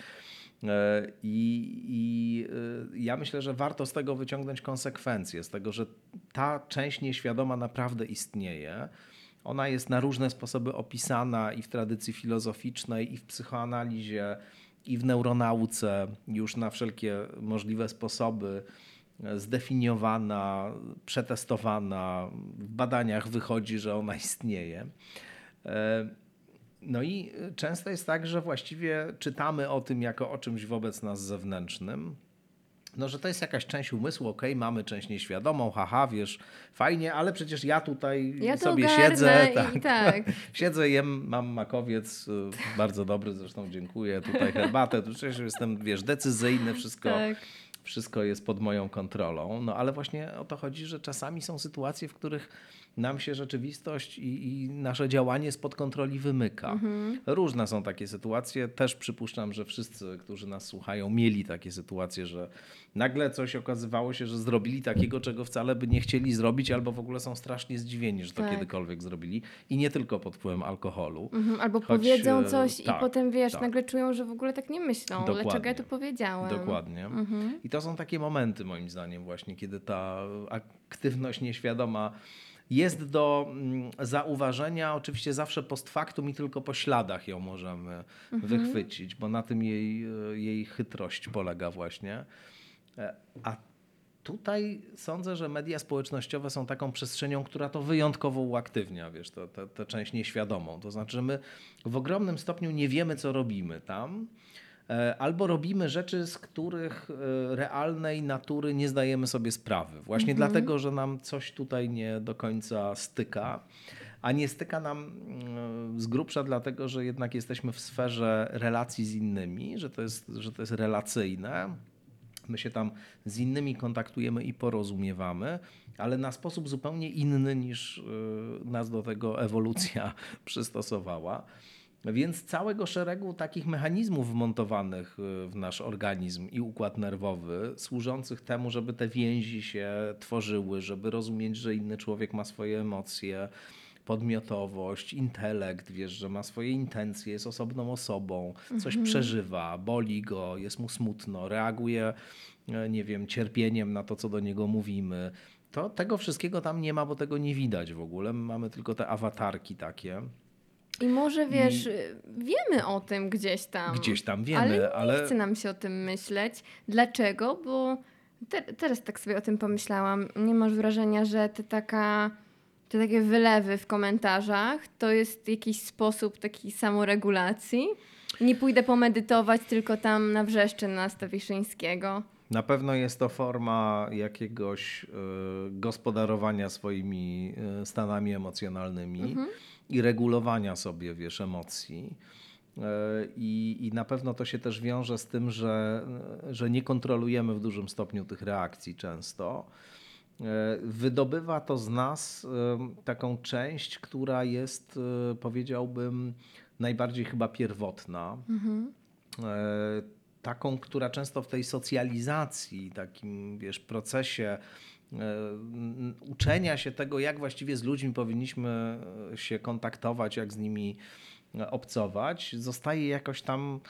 Speaker 2: E, I, I e, ja myślę, że warto z tego wyciągnąć konsekwencje, z tego, że ta część nieświadoma naprawdę istnieje. Ona jest na różne sposoby opisana i w tradycji filozoficznej, i w psychoanalizie, i w neuronauce, już na wszelkie możliwe sposoby e, zdefiniowana, przetestowana. W badaniach wychodzi, że ona istnieje. No i często jest tak, że właściwie czytamy o tym jako o czymś wobec nas zewnętrznym. No, że to jest jakaś część umysłu, okej, mamy część nieświadomą, haha, wiesz, fajnie, ale przecież ja tutaj
Speaker 1: Ja
Speaker 2: sobie siedzę, tak,
Speaker 1: tak.
Speaker 2: siedzę, jem, mam makowiec, y, bardzo dobry, zresztą dziękuję, tutaj herbatę, tu przecież jestem, wiesz, decyzyjny, wszystko,
Speaker 1: Tak.
Speaker 2: wszystko jest pod moją kontrolą. No ale właśnie o to chodzi, że czasami są sytuacje, w których nam się rzeczywistość i, i nasze działanie spod kontroli wymyka.
Speaker 1: Mhm.
Speaker 2: Różne są takie sytuacje. Też przypuszczam, że wszyscy, którzy nas słuchają, mieli takie sytuacje, że nagle coś okazywało się, że zrobili takiego, czego wcale by nie chcieli zrobić, albo w ogóle są strasznie zdziwieni, że to
Speaker 1: Tak.
Speaker 2: kiedykolwiek zrobili. I nie tylko pod wpływem alkoholu.
Speaker 1: Mhm, albo
Speaker 2: Choć,
Speaker 1: powiedzą
Speaker 2: e,
Speaker 1: coś i
Speaker 2: tak,
Speaker 1: potem wiesz,
Speaker 2: tak.
Speaker 1: nagle czują, że w ogóle tak nie myślą. Dlaczego
Speaker 2: Dokładnie.
Speaker 1: ja to powiedziałem?
Speaker 2: Dokładnie.
Speaker 1: Mhm.
Speaker 2: I to są takie momenty, moim zdaniem, właśnie, kiedy ta aktywność nieświadoma jest do mm, zauważenia, oczywiście zawsze post factum i tylko po śladach ją możemy wychwycić, bo na tym jej, e, jej chytrość polega właśnie. E, A tutaj sądzę, że media społecznościowe są taką przestrzenią, która to wyjątkowo uaktywnia, wiesz, tę to, część nieświadomą. To znaczy, że my w ogromnym stopniu nie wiemy, co robimy tam, albo robimy rzeczy, z których e, realnej natury nie zdajemy sobie sprawy. Właśnie dlatego, że nam coś tutaj nie do końca styka. A nie styka nam mm, z grubsza dlatego, że jednak jesteśmy w sferze relacji z innymi, że to jest, że to jest relacyjne. My się tam z innymi kontaktujemy i porozumiewamy, ale na sposób zupełnie inny niż nas do tego ewolucja przystosowała. Więc całego szeregu takich mechanizmów wmontowanych y, w nasz organizm i układ nerwowy, służących temu, żeby te więzi się tworzyły, żeby rozumieć, że inny człowiek ma swoje emocje, podmiotowość, intelekt, wiesz, że ma swoje intencje, jest osobną osobą, coś przeżywa, boli go, jest mu smutno, reaguje, e, nie wiem, cierpieniem na to, co do niego mówimy. To tego wszystkiego tam nie ma, bo tego nie widać w ogóle. My mamy tylko te awatarki takie.
Speaker 1: I może wiesz, wiemy o tym gdzieś tam.
Speaker 2: Gdzieś tam wiemy,
Speaker 1: ale nie
Speaker 2: ale-
Speaker 1: chce nam się o tym myśleć. Dlaczego? Bo te, teraz tak sobie o tym pomyślałam. Nie masz wrażenia, że te taka te takie wylewy w komentarzach to jest jakiś sposób takiej samoregulacji? Nie pójdę pomedytować tylko tam na wrzeszczy na Stawiszyńskiego.
Speaker 2: Na pewno jest to forma jakiegoś y, gospodarowania swoimi y, stanami emocjonalnymi i regulowania sobie, wiesz, emocji. Y, I, I na pewno to się też wiąże z tym, że, że nie kontrolujemy w dużym stopniu tych reakcji często. Y, Wydobywa to z nas taką część, która jest, y, powiedziałbym, najbardziej chyba pierwotna e, taką, która często w tej socjalizacji, takim wiesz, procesie e, uczenia się tego, jak właściwie z ludźmi powinniśmy e, się kontaktować, jak z nimi e, obcować, zostaje jakoś tam.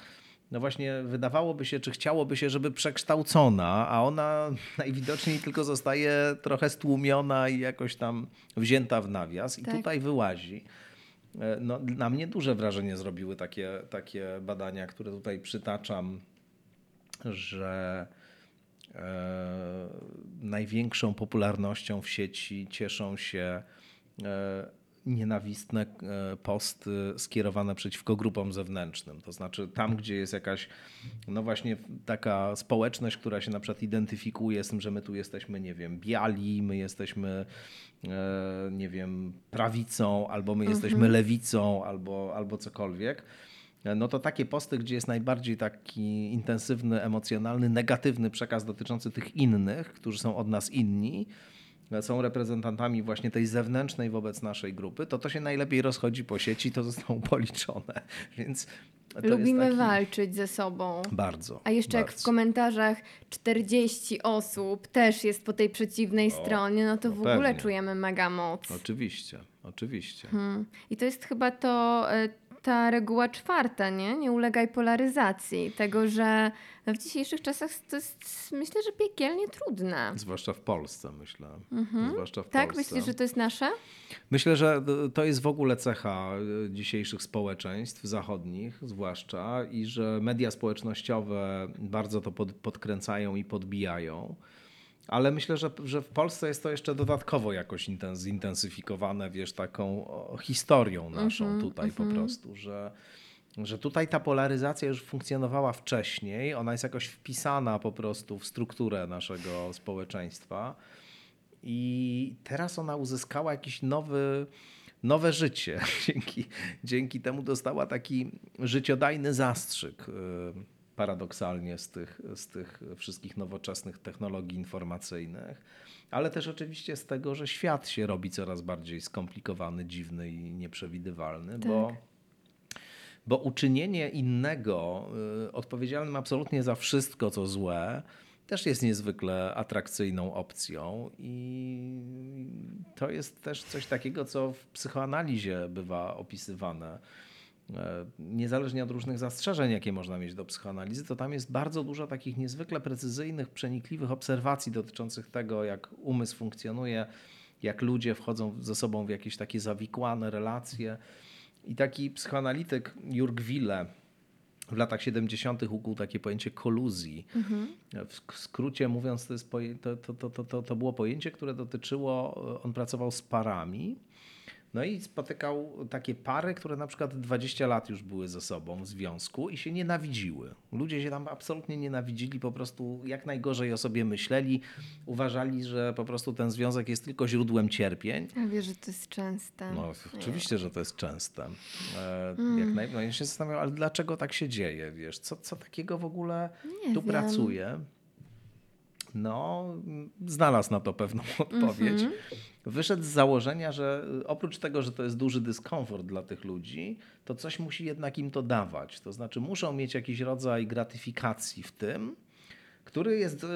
Speaker 2: No właśnie, wydawałoby się, czy chciałoby się, żeby przekształcona, a ona najwidoczniej tylko zostaje trochę stłumiona i jakoś tam wzięta w nawias. I
Speaker 1: Tak.
Speaker 2: tutaj wyłazi. E, No, na mnie duże wrażenie zrobiły takie, takie badania, które tutaj przytaczam, że e, największą popularnością w sieci cieszą się e, nienawistne e, posty skierowane przeciwko grupom zewnętrznym. To znaczy tam, gdzie jest jakaś, no właśnie taka społeczność, która się na przykład identyfikuje z tym, że my tu jesteśmy, nie wiem, biali, my jesteśmy, e, nie wiem, prawicą, albo my jesteśmy lewicą, albo, albo cokolwiek. No to takie posty, gdzie jest najbardziej taki intensywny, emocjonalny, negatywny przekaz dotyczący tych innych, którzy są od nas inni, są reprezentantami właśnie tej zewnętrznej wobec naszej grupy, to to się najlepiej rozchodzi po sieci, to zostało policzone. Więc
Speaker 1: Lubimy
Speaker 2: taki...
Speaker 1: walczyć ze sobą.
Speaker 2: Bardzo.
Speaker 1: A jeszcze jak w
Speaker 2: bardzo.
Speaker 1: komentarzach 40 osób też jest po tej przeciwnej stronie, no to
Speaker 2: no
Speaker 1: w ogóle
Speaker 2: pewnie.
Speaker 1: czujemy mega moc.
Speaker 2: Oczywiście, oczywiście.
Speaker 1: Hmm. I to jest chyba to e, ta reguła czwarta, nie? Nie ulegaj polaryzacji. Tego, że w dzisiejszych czasach to jest myślę, że piekielnie trudne.
Speaker 2: Zwłaszcza w Polsce, myślę. Zwłaszcza w
Speaker 1: Tak?
Speaker 2: Polsce.
Speaker 1: Myślisz, że to jest nasze?
Speaker 2: Myślę, że to jest w ogóle cecha y, dzisiejszych społeczeństw zachodnich, zwłaszcza, i że media społecznościowe bardzo to pod, podkręcają i podbijają. Ale myślę, że, że w Polsce jest to jeszcze dodatkowo jakoś inten- zintensyfikowane, wiesz, taką historią naszą tutaj po prostu, że, że tutaj ta polaryzacja już funkcjonowała wcześniej, ona jest jakoś wpisana po prostu w strukturę naszego społeczeństwa. I teraz ona uzyskała jakiś nowy, nowe życie. Dzięki, dzięki temu dostała taki życiodajny zastrzyk. Paradoksalnie z tych, z tych wszystkich nowoczesnych technologii informacyjnych, ale też oczywiście z tego, że świat się robi coraz bardziej skomplikowany, dziwny i nieprzewidywalny, bo bo uczynienie innego y, odpowiedzialnym absolutnie za wszystko, co złe, też jest niezwykle atrakcyjną opcją i to jest też coś takiego, co w psychoanalizie bywa opisywane. E, Niezależnie od różnych zastrzeżeń, jakie można mieć do psychoanalizy, to tam jest bardzo dużo takich niezwykle precyzyjnych, przenikliwych obserwacji dotyczących tego, jak umysł funkcjonuje, jak ludzie wchodzą ze sobą w jakieś takie zawikłane relacje. I taki psychoanalityk Jurg Wille w latach 70. ukuł takie pojęcie koluzji. W sk- skrócie mówiąc, to, jest to, to, to, to, to, to było pojęcie, które dotyczyło, on pracował z parami, No i spotykał takie pary, które na przykład 20 lat już były ze sobą w związku i się nienawidziły. Ludzie się tam absolutnie nienawidzili, po prostu jak najgorzej o sobie myśleli. Uważali, że po prostu ten związek jest tylko źródłem cierpień.
Speaker 1: A wiesz, że to jest częste.
Speaker 2: No, oczywiście, że to jest częste. E, Jak naj... no, ja się zastanawiam, ale dlaczego tak się dzieje, wiesz? Co, co takiego w ogóle
Speaker 1: Nie
Speaker 2: tu
Speaker 1: wiem.
Speaker 2: pracuje? No, mm, znalazł na to pewną odpowiedź.
Speaker 1: Mhm.
Speaker 2: Wyszedł z założenia, że y, oprócz tego, że to jest duży dyskomfort dla tych ludzi, to coś musi jednak im to dawać. To znaczy, muszą mieć jakiś rodzaj gratyfikacji w tym, który jest y,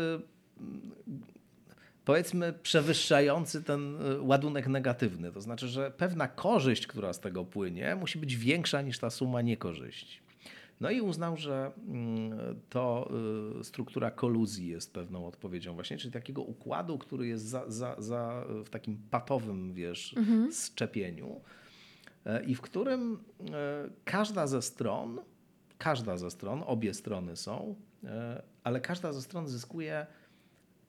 Speaker 2: powiedzmy przewyższający ten y, ładunek negatywny. To znaczy, że pewna korzyść, która z tego płynie, musi być większa niż ta suma niekorzyści. No i uznał, że mm, to y, struktura koluzji jest pewną odpowiedzią właśnie, czyli takiego układu, który jest za, za, za w takim patowym, wiesz, szczepieniu e, i w którym e, każda ze stron, każda ze stron, obie strony są, e, ale każda ze stron zyskuje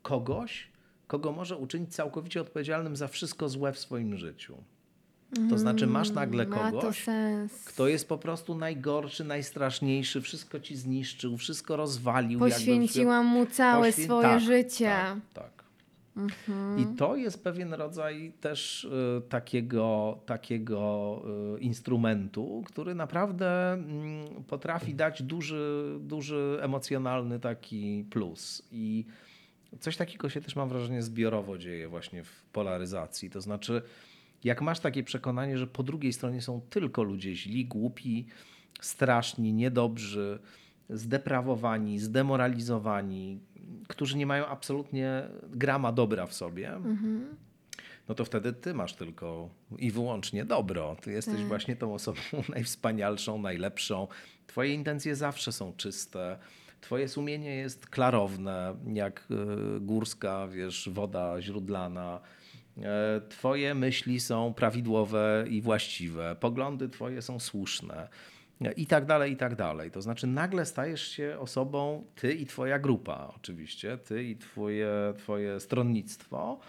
Speaker 2: kogoś, kogo może uczynić całkowicie odpowiedzialnym za wszystko złe w swoim życiu. To znaczy, masz nagle
Speaker 1: Mm, to
Speaker 2: kogoś, kto jest po prostu najgorszy, najstraszniejszy, wszystko ci zniszczył, wszystko rozwalił. jakby
Speaker 1: Poświęciłam mu całe
Speaker 2: Poświę-
Speaker 1: swoje
Speaker 2: tak,
Speaker 1: życie.
Speaker 2: Tak, tak. I to jest pewien rodzaj też y, takiego, takiego y, instrumentu, który naprawdę mm, potrafi dać duży, duży emocjonalny taki plus. I coś takiego się też mam wrażenie zbiorowo dzieje właśnie w polaryzacji. To znaczy, jak masz takie przekonanie, że po drugiej stronie są tylko ludzie źli, głupi, straszni, niedobrzy, zdeprawowani, zdemoralizowani, którzy nie mają absolutnie grama dobra w sobie, no to wtedy ty masz tylko i wyłącznie dobro. Ty jesteś właśnie tą osobą najwspanialszą, najlepszą. Twoje intencje zawsze są czyste. Twoje sumienie jest klarowne, jak y, górska, wiesz, woda źródlana. E, Twoje myśli są prawidłowe i właściwe. Poglądy twoje są słuszne. E, I tak dalej, i tak dalej. To znaczy, nagle stajesz się osobą, ty i twoja grupa, oczywiście, ty i twoje, twoje stronnictwo,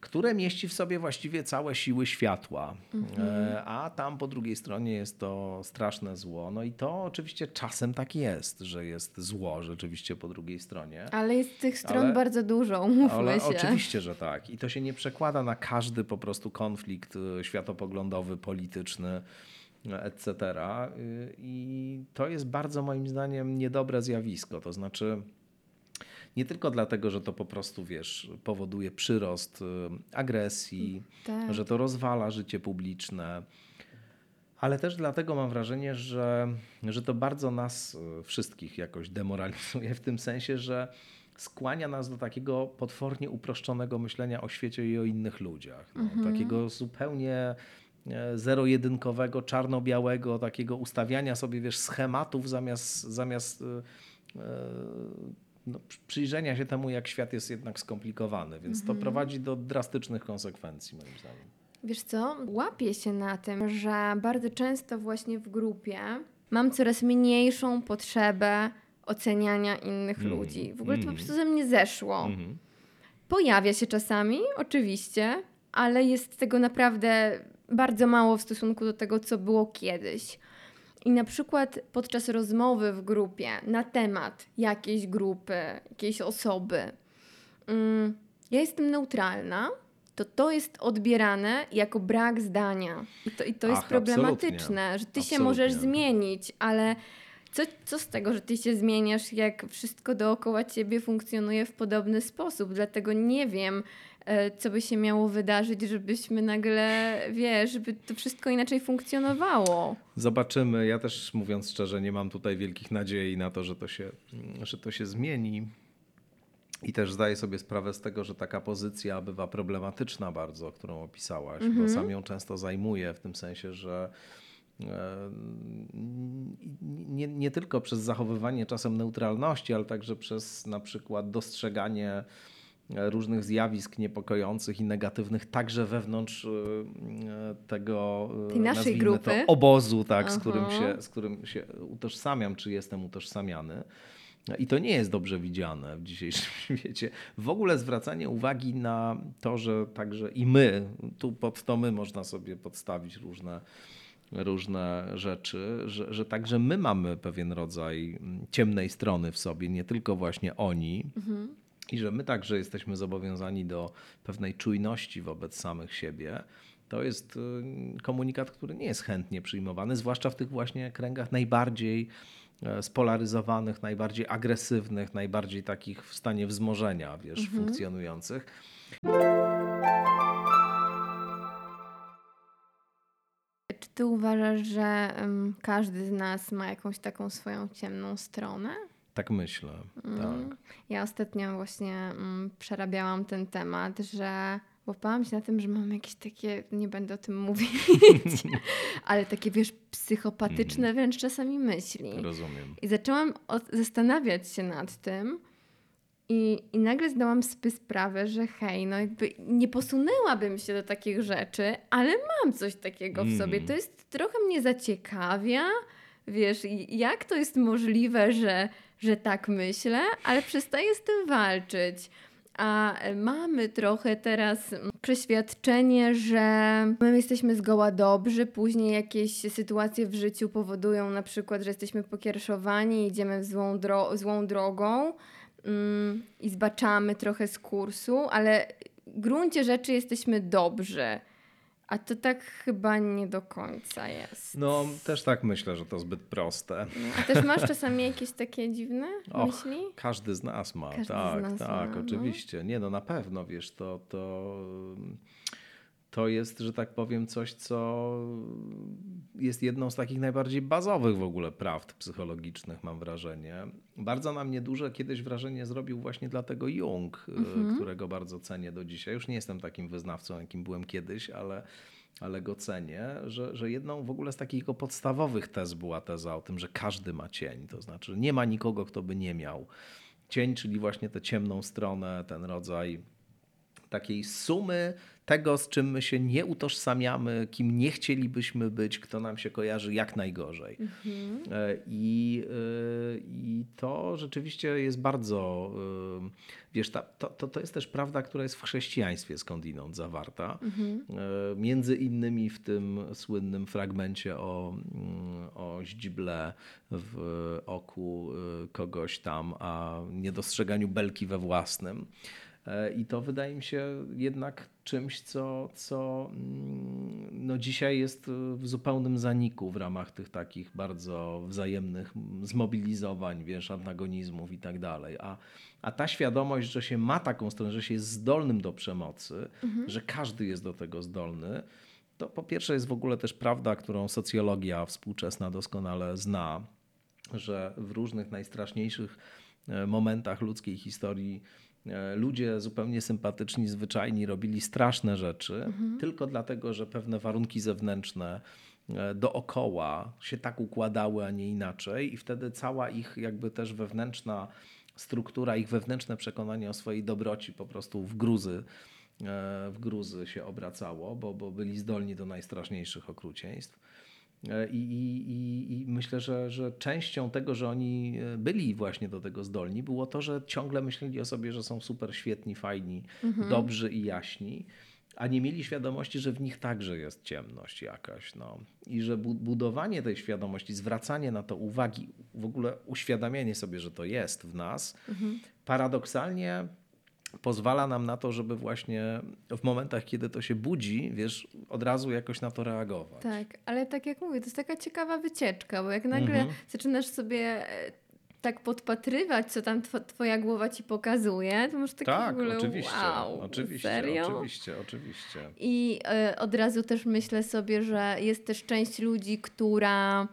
Speaker 2: które mieści w sobie właściwie całe siły światła. E, A tam po drugiej stronie jest to straszne zło. No i to oczywiście czasem tak jest, że jest zło rzeczywiście po drugiej stronie.
Speaker 1: Ale jest tych stron
Speaker 2: Ale-
Speaker 1: bardzo dużo, umówmy
Speaker 2: Ale
Speaker 1: się.
Speaker 2: oczywiście, że tak. I to się nie przekłada na każdy po prostu konflikt y, światopoglądowy, polityczny, etc. Y, I to jest bardzo moim zdaniem niedobre zjawisko. To znaczy nie tylko dlatego, że to po prostu, wiesz, powoduje przyrost y, agresji,
Speaker 1: Tak.
Speaker 2: że to rozwala życie publiczne, ale też dlatego mam wrażenie, że, że to bardzo nas y, wszystkich jakoś demoralizuje w tym sensie, że skłania nas do takiego potwornie uproszczonego myślenia o świecie i o innych ludziach. No, Takiego zupełnie e, zero-jedynkowego, czarno-białego, takiego ustawiania sobie, wiesz, schematów zamiast, zamiast e, no, przy- przyjrzenia się temu, jak świat jest jednak skomplikowany. Więc to prowadzi do drastycznych konsekwencji, moim zdaniem.
Speaker 1: Wiesz co? Łapię się na tym, że bardzo często właśnie w grupie mam coraz mniejszą potrzebę oceniania innych
Speaker 2: Mhm.
Speaker 1: ludzi. W ogóle to po
Speaker 2: Mhm.
Speaker 1: prostu ze mnie zeszło.
Speaker 2: Mhm.
Speaker 1: Pojawia się czasami, oczywiście, ale jest tego naprawdę bardzo mało w stosunku do tego, co było kiedyś. I na przykład podczas rozmowy w grupie na temat jakiejś grupy, jakiejś osoby, mm, ja jestem neutralna, to to jest odbierane jako brak zdania. I to, i to jest
Speaker 2: Ach,
Speaker 1: problematyczne, że ty się
Speaker 2: Absolutnie.
Speaker 1: możesz zmienić, ale co, co z tego, że ty się zmieniasz, jak wszystko dookoła ciebie funkcjonuje w podobny sposób? Dlatego nie wiem, co by się miało wydarzyć, żebyśmy nagle, wiesz, żeby to wszystko inaczej funkcjonowało.
Speaker 2: Zobaczymy. Ja też mówiąc szczerze, nie mam tutaj wielkich nadziei na to, że to się, że to się zmieni. I też zdaję sobie sprawę z tego, że taka pozycja bywa problematyczna bardzo, którą opisałaś, bo sam ją często zajmuję w tym sensie, że e, nie, nie tylko przez zachowywanie czasem neutralności, ale także przez na przykład dostrzeganie e, różnych zjawisk niepokojących i negatywnych także wewnątrz e, tego e,
Speaker 1: Tej naszej grupy.
Speaker 2: To, obozu, tak, z którym, się, z którym się utożsamiam, czy jestem utożsamiany. I to nie jest dobrze widziane w dzisiejszym świecie. W ogóle zwracanie uwagi na to, że także i my, tu pod to my można sobie podstawić różne, różne rzeczy, że, że także my mamy pewien rodzaj ciemnej strony w sobie, nie tylko właśnie oni. I że my także jesteśmy zobowiązani do pewnej czujności wobec samych siebie. To jest y, komunikat, który nie jest chętnie przyjmowany, zwłaszcza w tych właśnie kręgach najbardziej e, spolaryzowanych, najbardziej agresywnych, najbardziej takich w stanie wzmożenia, wiesz, funkcjonujących.
Speaker 1: Czy ty uważasz, że każdy z nas ma jakąś taką swoją ciemną stronę?
Speaker 2: Tak myślę,
Speaker 1: Mm.
Speaker 2: tak.
Speaker 1: Ja ostatnio właśnie mm, przerabiałam ten temat, że łapałam się na tym, że mam jakieś takie, nie będę o tym mówić, ale takie wiesz, psychopatyczne wręcz czasami myśli.
Speaker 2: Rozumiem.
Speaker 1: I zaczęłam od, zastanawiać się nad tym i, i nagle zdałam sobie sprawę, że hej, no jakby nie posunęłabym się do takich rzeczy, ale mam coś takiego w sobie.
Speaker 2: Mm.
Speaker 1: To jest trochę mnie zaciekawia. Wiesz, jak to jest możliwe, że, że tak myślę, ale przestaję z tym walczyć. A e, mamy trochę teraz przeświadczenie, że my jesteśmy zgoła dobrzy, później jakieś sytuacje w życiu powodują na przykład, że jesteśmy pokierszowani, idziemy w złą, dro- złą drogą mm, i zbaczamy trochę z kursu, ale w gruncie rzeczy jesteśmy dobrzy. A to tak chyba nie do końca jest.
Speaker 2: No, też tak myślę, że to zbyt proste.
Speaker 1: No, A też masz czasami jakieś takie dziwne
Speaker 2: Och,
Speaker 1: myśli?
Speaker 2: Każdy z nas ma,
Speaker 1: Każdy z
Speaker 2: tak,
Speaker 1: nas
Speaker 2: tak,
Speaker 1: ma, no.
Speaker 2: oczywiście. Nie, no na pewno, wiesz, to, to, to jest, że tak powiem, coś, co jest jedną z takich najbardziej bazowych w ogóle prawd psychologicznych, mam wrażenie. Bardzo na mnie duże kiedyś wrażenie zrobił właśnie dlatego Jung, y,
Speaker 1: Mhm.
Speaker 2: którego bardzo cenię do dzisiaj. Już nie jestem takim wyznawcą, jakim byłem kiedyś, ale ale go cenię, że, że jedną w ogóle z takich jego podstawowych tez była teza o tym, że każdy ma cień. To znaczy nie ma nikogo, kto by nie miał. Cień, czyli właśnie tę ciemną stronę, ten rodzaj takiej sumy tego, z czym my się nie utożsamiamy, kim nie chcielibyśmy być, kto nam się kojarzy jak najgorzej. E, I, e, I to rzeczywiście jest bardzo, e, wiesz, ta, to, to, to jest też prawda, która jest w chrześcijaństwie skądinąd zawarta. E, Między innymi w tym słynnym fragmencie o, mm, o ździble w oku kogoś tam, a niedostrzeganiu belki we własnym. E, I to wydaje mi się jednak czymś, co, co mm, no dzisiaj jest w zupełnym zaniku w ramach tych takich bardzo wzajemnych zmobilizowań, wiesz, antagonizmów i tak dalej. A, a ta świadomość, że się ma taką stronę, że się jest zdolnym do przemocy, że każdy jest do tego zdolny, to po pierwsze jest w ogóle też prawda, którą socjologia współczesna doskonale zna, że w różnych najstraszniejszych e, momentach ludzkiej historii ludzie zupełnie sympatyczni, zwyczajni robili straszne rzeczy tylko dlatego, że pewne warunki zewnętrzne e, dookoła się tak układały, a nie inaczej i wtedy cała ich jakby też wewnętrzna struktura, ich wewnętrzne przekonanie o swojej dobroci po prostu w gruzy e, w gruzy się obracało, bo, bo byli zdolni do najstraszniejszych okrucieństw. E, I, i, i, myślę, że, że częścią tego, że oni e, byli właśnie do tego zdolni, było to, że ciągle myśleli o sobie, że są super świetni, fajni, dobrzy i jaśni, a nie mieli świadomości, że w nich także jest ciemność jakaś. No. I że bu- budowanie tej świadomości, zwracanie na to uwagi, w ogóle uświadamianie sobie, że to jest w nas, paradoksalnie pozwala nam na to, żeby właśnie w momentach, kiedy to się budzi, wiesz, od razu jakoś na to reagować.
Speaker 1: Tak, ale tak jak mówię, to jest taka ciekawa wycieczka, bo jak nagle zaczynasz sobie e, tak podpatrywać, co tam tw- twoja głowa ci pokazuje, to masz takie
Speaker 2: Tak,
Speaker 1: w ogóle
Speaker 2: oczywiście,
Speaker 1: wow,
Speaker 2: oczywiście,
Speaker 1: serio?
Speaker 2: oczywiście, oczywiście.
Speaker 1: I e, od razu też myślę sobie, że jest też część ludzi, która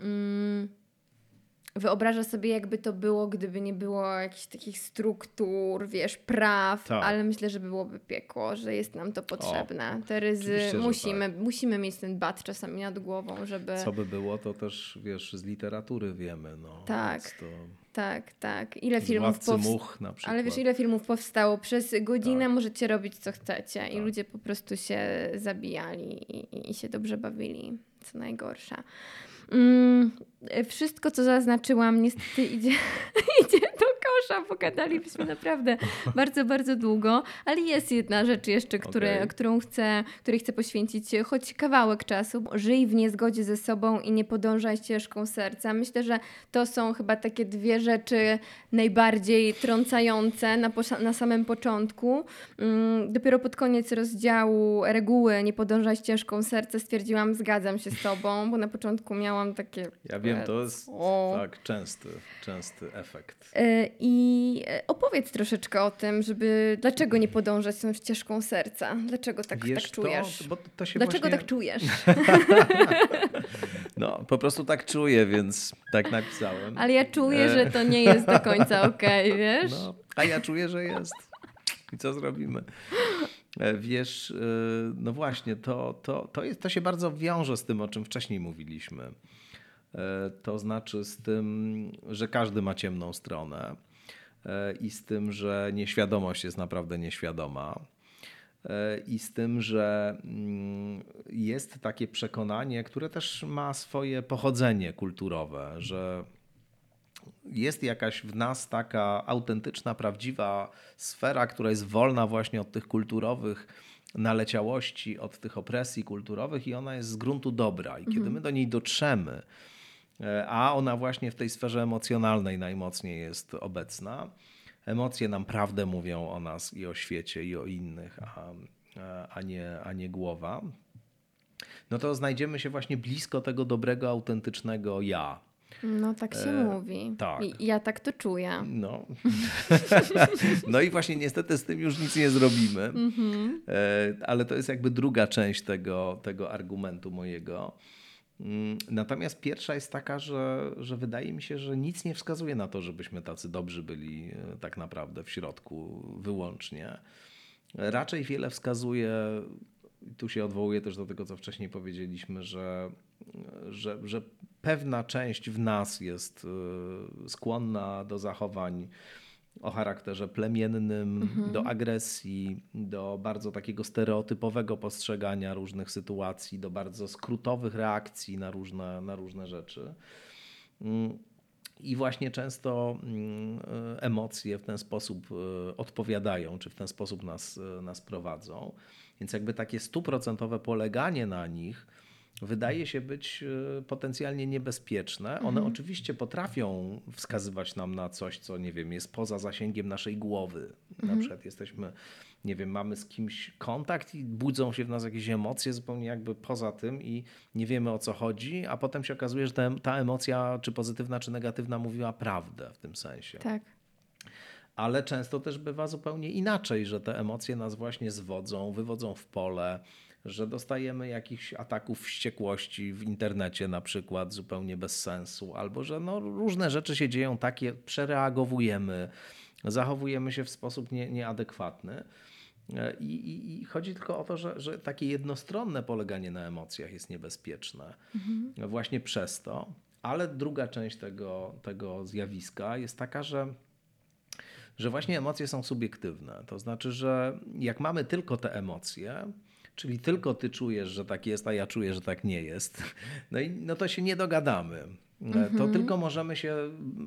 Speaker 1: mm, wyobraża sobie, jakby to było, gdyby nie było jakichś takich struktur, wiesz, praw,
Speaker 2: Tak.
Speaker 1: ale myślę, że byłoby piekło, że jest nam to potrzebne. Te ryzy
Speaker 2: oczywiście, że
Speaker 1: musimy, musimy mieć ten bat czasami nad głową, żeby...
Speaker 2: Co by było, to też, wiesz, z literatury wiemy. No,
Speaker 1: Tak.
Speaker 2: To
Speaker 1: Tak, tak. Ile filmów
Speaker 2: Władcy
Speaker 1: powst-
Speaker 2: Much na przykład.
Speaker 1: Ale wiesz, ile filmów powstało? Przez godzinę
Speaker 2: Tak.
Speaker 1: możecie robić co chcecie i
Speaker 2: Tak.
Speaker 1: ludzie po prostu się zabijali i, i się dobrze bawili, co najgorsza. Mm, wszystko, co zaznaczyłam, niestety idzie, zapraszam, pogadalibyśmy naprawdę bardzo, bardzo długo, ale jest jedna rzecz jeszcze,
Speaker 2: Okej.
Speaker 1: którą chcę, której chcę poświęcić choć kawałek czasu. Żyj w niezgodzie ze sobą i nie podążaj ścieżką serca. Myślę, że to są chyba takie dwie rzeczy najbardziej trącające na, na samym początku. Mm, Dopiero pod koniec rozdziału reguły nie podążaj ścieżką serca stwierdziłam, zgadzam się z tobą, bo na początku miałam takie...
Speaker 2: Ja wiem, to jest
Speaker 1: O.
Speaker 2: tak częsty, częsty efekt.
Speaker 1: E, I e, opowiedz troszeczkę o tym, żeby dlaczego nie podążać tą ścieżką serca? Dlaczego tak,
Speaker 2: Wiesz,
Speaker 1: tak czujesz?
Speaker 2: To,
Speaker 1: Dlaczego
Speaker 2: właśnie,
Speaker 1: tak czujesz?
Speaker 2: No, po prostu tak czuję, więc tak napisałem.
Speaker 1: Ale ja czuję, że to nie jest do końca okej, wiesz?
Speaker 2: No, a ja czuję, że jest. I co zrobimy? E, Wiesz, e, no właśnie, to, to, to, jest, to się bardzo wiąże z tym, o czym wcześniej mówiliśmy. To znaczy z tym, że każdy ma ciemną stronę i z tym, że nieświadomość jest naprawdę nieświadoma. E, I z tym, że mm, jest takie przekonanie, które też ma swoje pochodzenie kulturowe, że jest jakaś w nas taka autentyczna, prawdziwa sfera, która jest wolna właśnie od tych kulturowych naleciałości, od tych opresji kulturowych i ona jest z gruntu dobra. I kiedy my do niej dotrzemy, e, a ona właśnie w tej sferze emocjonalnej najmocniej jest obecna, emocje nam prawdę mówią o nas i o świecie i o innych, a, a, nie, a nie głowa, no to znajdziemy się właśnie blisko tego dobrego, autentycznego ja.
Speaker 1: No tak się
Speaker 2: E,
Speaker 1: mówi.
Speaker 2: tak.
Speaker 1: I ja tak to czuję.
Speaker 2: No. no i właśnie niestety z tym już nic nie zrobimy.
Speaker 1: Mhm.
Speaker 2: E, Ale to jest jakby druga część tego, tego argumentu mojego. Mm, Natomiast pierwsza jest taka, że, że wydaje mi się, że nic nie wskazuje na to, żebyśmy tacy dobrzy byli e, tak naprawdę w środku wyłącznie. Raczej wiele wskazuje, tu się odwołuję też do tego, co wcześniej powiedzieliśmy, że, że, że pewna część w nas jest e, skłonna do zachowań o charakterze plemiennym, do agresji, do bardzo takiego stereotypowego postrzegania różnych sytuacji, do bardzo skrótowych reakcji na różne, na różne rzeczy. Mm, I właśnie często mm, e, emocje w ten sposób e, odpowiadają, czy w ten sposób nas, e, nas prowadzą. Więc jakby takie stuprocentowe poleganie na nich wydaje się być e, potencjalnie niebezpieczne. One oczywiście potrafią wskazywać nam na coś, co nie wiem, jest poza zasięgiem naszej głowy. Na przykład jesteśmy, nie wiem, mamy z kimś kontakt i budzą się w nas jakieś emocje zupełnie jakby poza tym i nie wiemy o co chodzi, a potem się okazuje, że ta, ta emocja, czy pozytywna, czy negatywna, mówiła prawdę w tym sensie
Speaker 1: Tak.
Speaker 2: ale często też bywa zupełnie inaczej, że te emocje nas właśnie zwodzą, wywodzą w pole, że dostajemy jakichś ataków wściekłości w internecie na przykład zupełnie bez sensu, albo że no, różne rzeczy się dzieją takie, przereagowujemy, zachowujemy się w sposób nie, nieadekwatny. E, I, i, I chodzi tylko o to, że, że takie jednostronne poleganie na emocjach jest niebezpieczne właśnie przez to. Ale druga część tego, tego zjawiska jest taka, że że właśnie emocje są subiektywne. To znaczy, że jak mamy tylko te emocje, czyli tylko ty czujesz, że tak jest, a ja czuję, że tak nie jest, no, i, no to się nie dogadamy. To tylko możemy się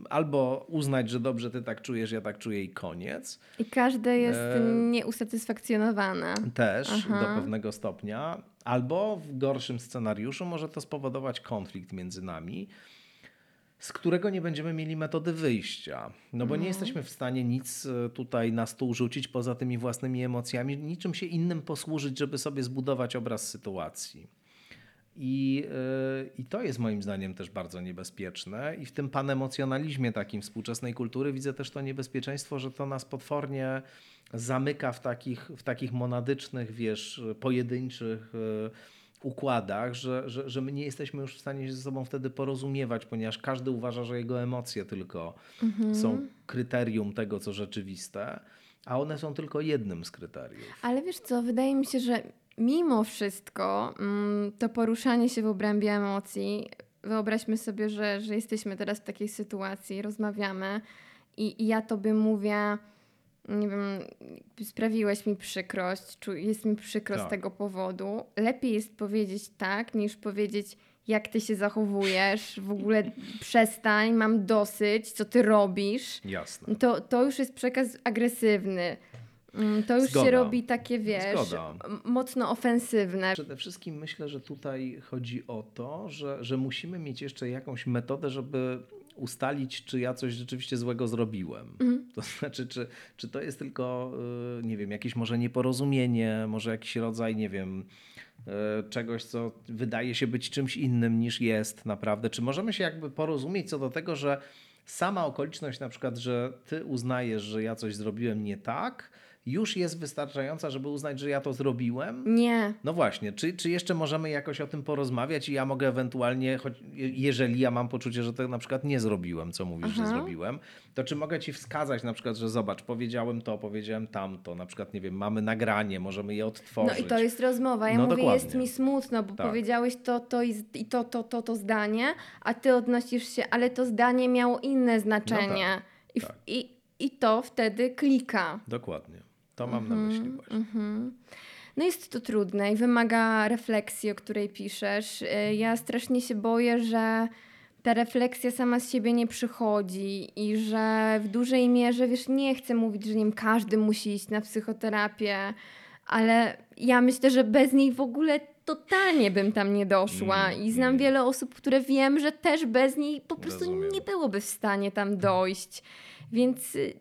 Speaker 2: albo uznać, że dobrze ty tak czujesz, ja tak czuję i koniec.
Speaker 1: I każde jest
Speaker 2: E,
Speaker 1: nieusatysfakcjonowane.
Speaker 2: Też
Speaker 1: Aha.
Speaker 2: do pewnego stopnia, albo w gorszym scenariuszu może to spowodować konflikt między nami, z którego nie będziemy mieli metody wyjścia. No bo nie jesteśmy w stanie nic e, tutaj na stół rzucić poza tymi własnymi emocjami, niczym się innym posłużyć, żeby sobie zbudować obraz sytuacji. I, yy, I to jest moim zdaniem też bardzo niebezpieczne. I w tym panemocjonalizmie takim współczesnej kultury widzę też to niebezpieczeństwo, że to nas potwornie zamyka w takich, w takich monadycznych, wiesz, pojedynczych yy, układach, że, że, że my nie jesteśmy już w stanie się ze sobą wtedy porozumiewać, ponieważ każdy uważa, że jego emocje tylko są kryterium tego, co rzeczywiste, a one są tylko jednym z kryteriów.
Speaker 1: Ale wiesz co, wydaje mi się, że mimo wszystko mm, to poruszanie się w obrębie emocji, wyobraźmy sobie, że, że jesteśmy teraz w takiej sytuacji, rozmawiamy i, i ja tobie mówię, nie wiem, sprawiłeś mi przykrość, czu, jest mi przykro z
Speaker 2: Tak.
Speaker 1: tego powodu. Lepiej jest powiedzieć tak, niż powiedzieć jak ty się zachowujesz, w ogóle przestań, mam dosyć, co ty robisz,
Speaker 2: Jasne.
Speaker 1: to, to już jest przekaz agresywny. Mm, To już
Speaker 2: Zgoda.
Speaker 1: się robi takie, wiesz,
Speaker 2: Zgoda.
Speaker 1: mocno ofensywne.
Speaker 2: Przede wszystkim myślę, że tutaj chodzi o to, że, że musimy mieć jeszcze jakąś metodę, żeby ustalić, czy ja coś rzeczywiście złego zrobiłem. To znaczy, czy, czy to jest tylko, y, nie wiem, jakieś może nieporozumienie, może jakiś rodzaj, nie wiem, y, czegoś, co wydaje się być czymś innym niż jest naprawdę. Czy możemy się jakby porozumieć co do tego, że sama okoliczność na przykład, że ty uznajesz, że ja coś zrobiłem nie tak, już jest wystarczająca, żeby uznać, że ja to zrobiłem?
Speaker 1: Nie.
Speaker 2: No właśnie, czy, czy jeszcze możemy jakoś o tym porozmawiać i ja mogę ewentualnie, choć, jeżeli ja mam poczucie, że to na przykład nie zrobiłem, co mówisz, że
Speaker 1: Aha.
Speaker 2: zrobiłem, to czy mogę ci wskazać na przykład, że zobacz, powiedziałem to, powiedziałem tamto, na przykład, nie wiem, mamy nagranie, możemy je
Speaker 1: No
Speaker 2: odtworzyć.
Speaker 1: i to jest rozmowa. Ja
Speaker 2: No
Speaker 1: mówię,
Speaker 2: dokładnie.
Speaker 1: jest mi smutno, bo
Speaker 2: Tak.
Speaker 1: powiedziałeś to, to i, i to, to, to, to zdanie, a ty odnosisz się, ale to zdanie miało inne znaczenie. I, w-
Speaker 2: tak.
Speaker 1: i, I to wtedy klika.
Speaker 2: Dokładnie. To mam na
Speaker 1: Mhm,
Speaker 2: myśli właśnie.
Speaker 1: No jest to trudne i wymaga refleksji, o której piszesz. Y, Ja strasznie się boję, że ta refleksja sama z siebie nie przychodzi i że w dużej mierze, wiesz, nie chcę mówić, że nie wiem, każdy musi iść na psychoterapię, ale ja myślę, że bez niej w ogóle totalnie bym tam nie doszła
Speaker 2: Mm,
Speaker 1: i znam
Speaker 2: mm.
Speaker 1: wiele osób, które wiem, że też bez niej po prostu
Speaker 2: Rozumiem.
Speaker 1: nie byłoby w stanie tam dojść. Więc y,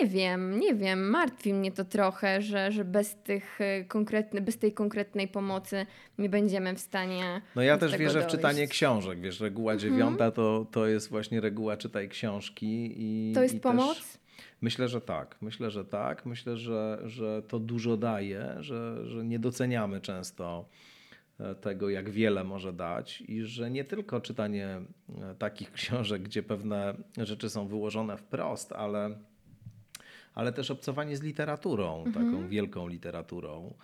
Speaker 1: nie wiem, nie wiem, martwi mnie to trochę, że, że bez, tych y, konkretny, bez tej konkretnej pomocy nie będziemy w stanie.
Speaker 2: No ja też wierzę w
Speaker 1: dojść.
Speaker 2: czytanie książek, wiesz, reguła
Speaker 1: Mhm.
Speaker 2: dziewiąta to, to jest właśnie reguła czytaj książki. I,
Speaker 1: To jest
Speaker 2: i
Speaker 1: pomoc?
Speaker 2: Myślę, że tak. Myślę, że tak. Myślę, że, że to dużo daje, że, że nie doceniamy często e, tego, jak wiele może dać i że nie tylko czytanie e, takich książek, gdzie pewne rzeczy są wyłożone wprost, ale, ale też obcowanie z literaturą, taką wielką literaturą,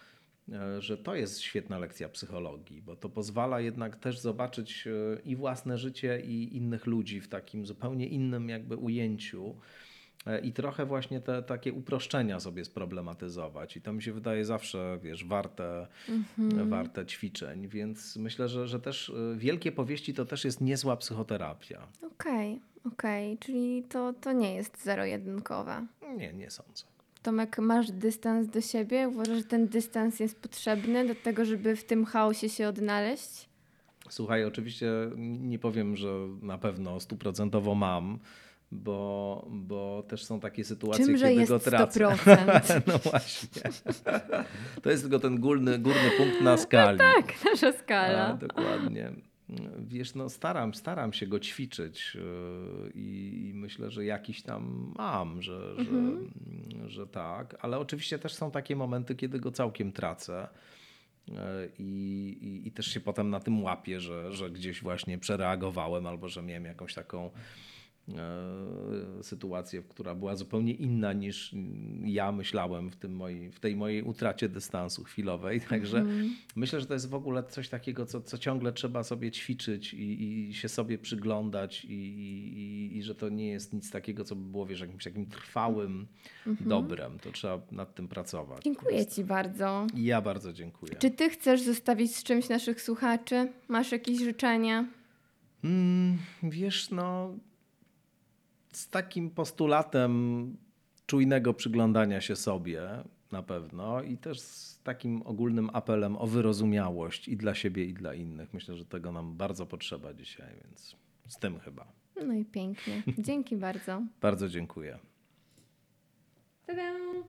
Speaker 2: e, że to jest świetna lekcja psychologii, bo to pozwala jednak też zobaczyć e, i własne życie, i innych ludzi w takim zupełnie innym jakby ujęciu. E, I trochę właśnie te takie uproszczenia sobie sproblematyzować. I to mi się wydaje zawsze, wiesz, warte, warte ćwiczeń. Więc myślę, że, że też e, wielkie powieści to też jest niezła psychoterapia.
Speaker 1: Okej, okej, czyli to, to nie jest zero-jedynkowe.
Speaker 2: Nie, nie sądzę.
Speaker 1: Tomek, masz dystans do siebie? Uważasz, że ten dystans jest potrzebny do tego, żeby w tym chaosie się odnaleźć?
Speaker 2: Słuchaj, oczywiście nie powiem, że na pewno stuprocentowo mam, bo, bo też są takie sytuacje,
Speaker 1: Czymże
Speaker 2: kiedy
Speaker 1: jest
Speaker 2: go tracę.
Speaker 1: 100%?
Speaker 2: No właśnie. To jest tylko ten górny, górny punkt na skali.
Speaker 1: tak, nasza
Speaker 2: A,
Speaker 1: skala.
Speaker 2: dokładnie. Wiesz, no staram, staram się go ćwiczyć yy, i, i myślę, że jakiś tam mam, że,
Speaker 1: Mhm.
Speaker 2: że, że tak, ale oczywiście też są takie momenty, kiedy go całkiem tracę. yy, I, i, I też się potem na tym łapię, że, że gdzieś właśnie przereagowałem albo że miałem jakąś taką sytuację, która była zupełnie inna niż ja myślałem w, tym moi, w tej mojej utracie dystansu chwilowej. Także myślę, że to jest w ogóle coś takiego, co, co ciągle trzeba sobie ćwiczyć i, i się sobie przyglądać i, i, i że to nie jest nic takiego, co by było wiesz, jakimś takim trwałym dobrem. To trzeba nad tym pracować.
Speaker 1: Dziękuję Ci bardzo.
Speaker 2: Ja bardzo dziękuję.
Speaker 1: Czy Ty chcesz zostawić z czymś naszych słuchaczy? Masz jakieś życzenia?
Speaker 2: Mm, wiesz, no, z takim postulatem czujnego przyglądania się sobie na pewno i też z takim ogólnym apelem o wyrozumiałość i dla siebie, i dla innych. Myślę, że tego nam bardzo potrzeba dzisiaj, więc z tym chyba.
Speaker 1: No i pięknie. Dzięki bardzo.
Speaker 2: Bardzo dziękuję.
Speaker 1: Ta-dam!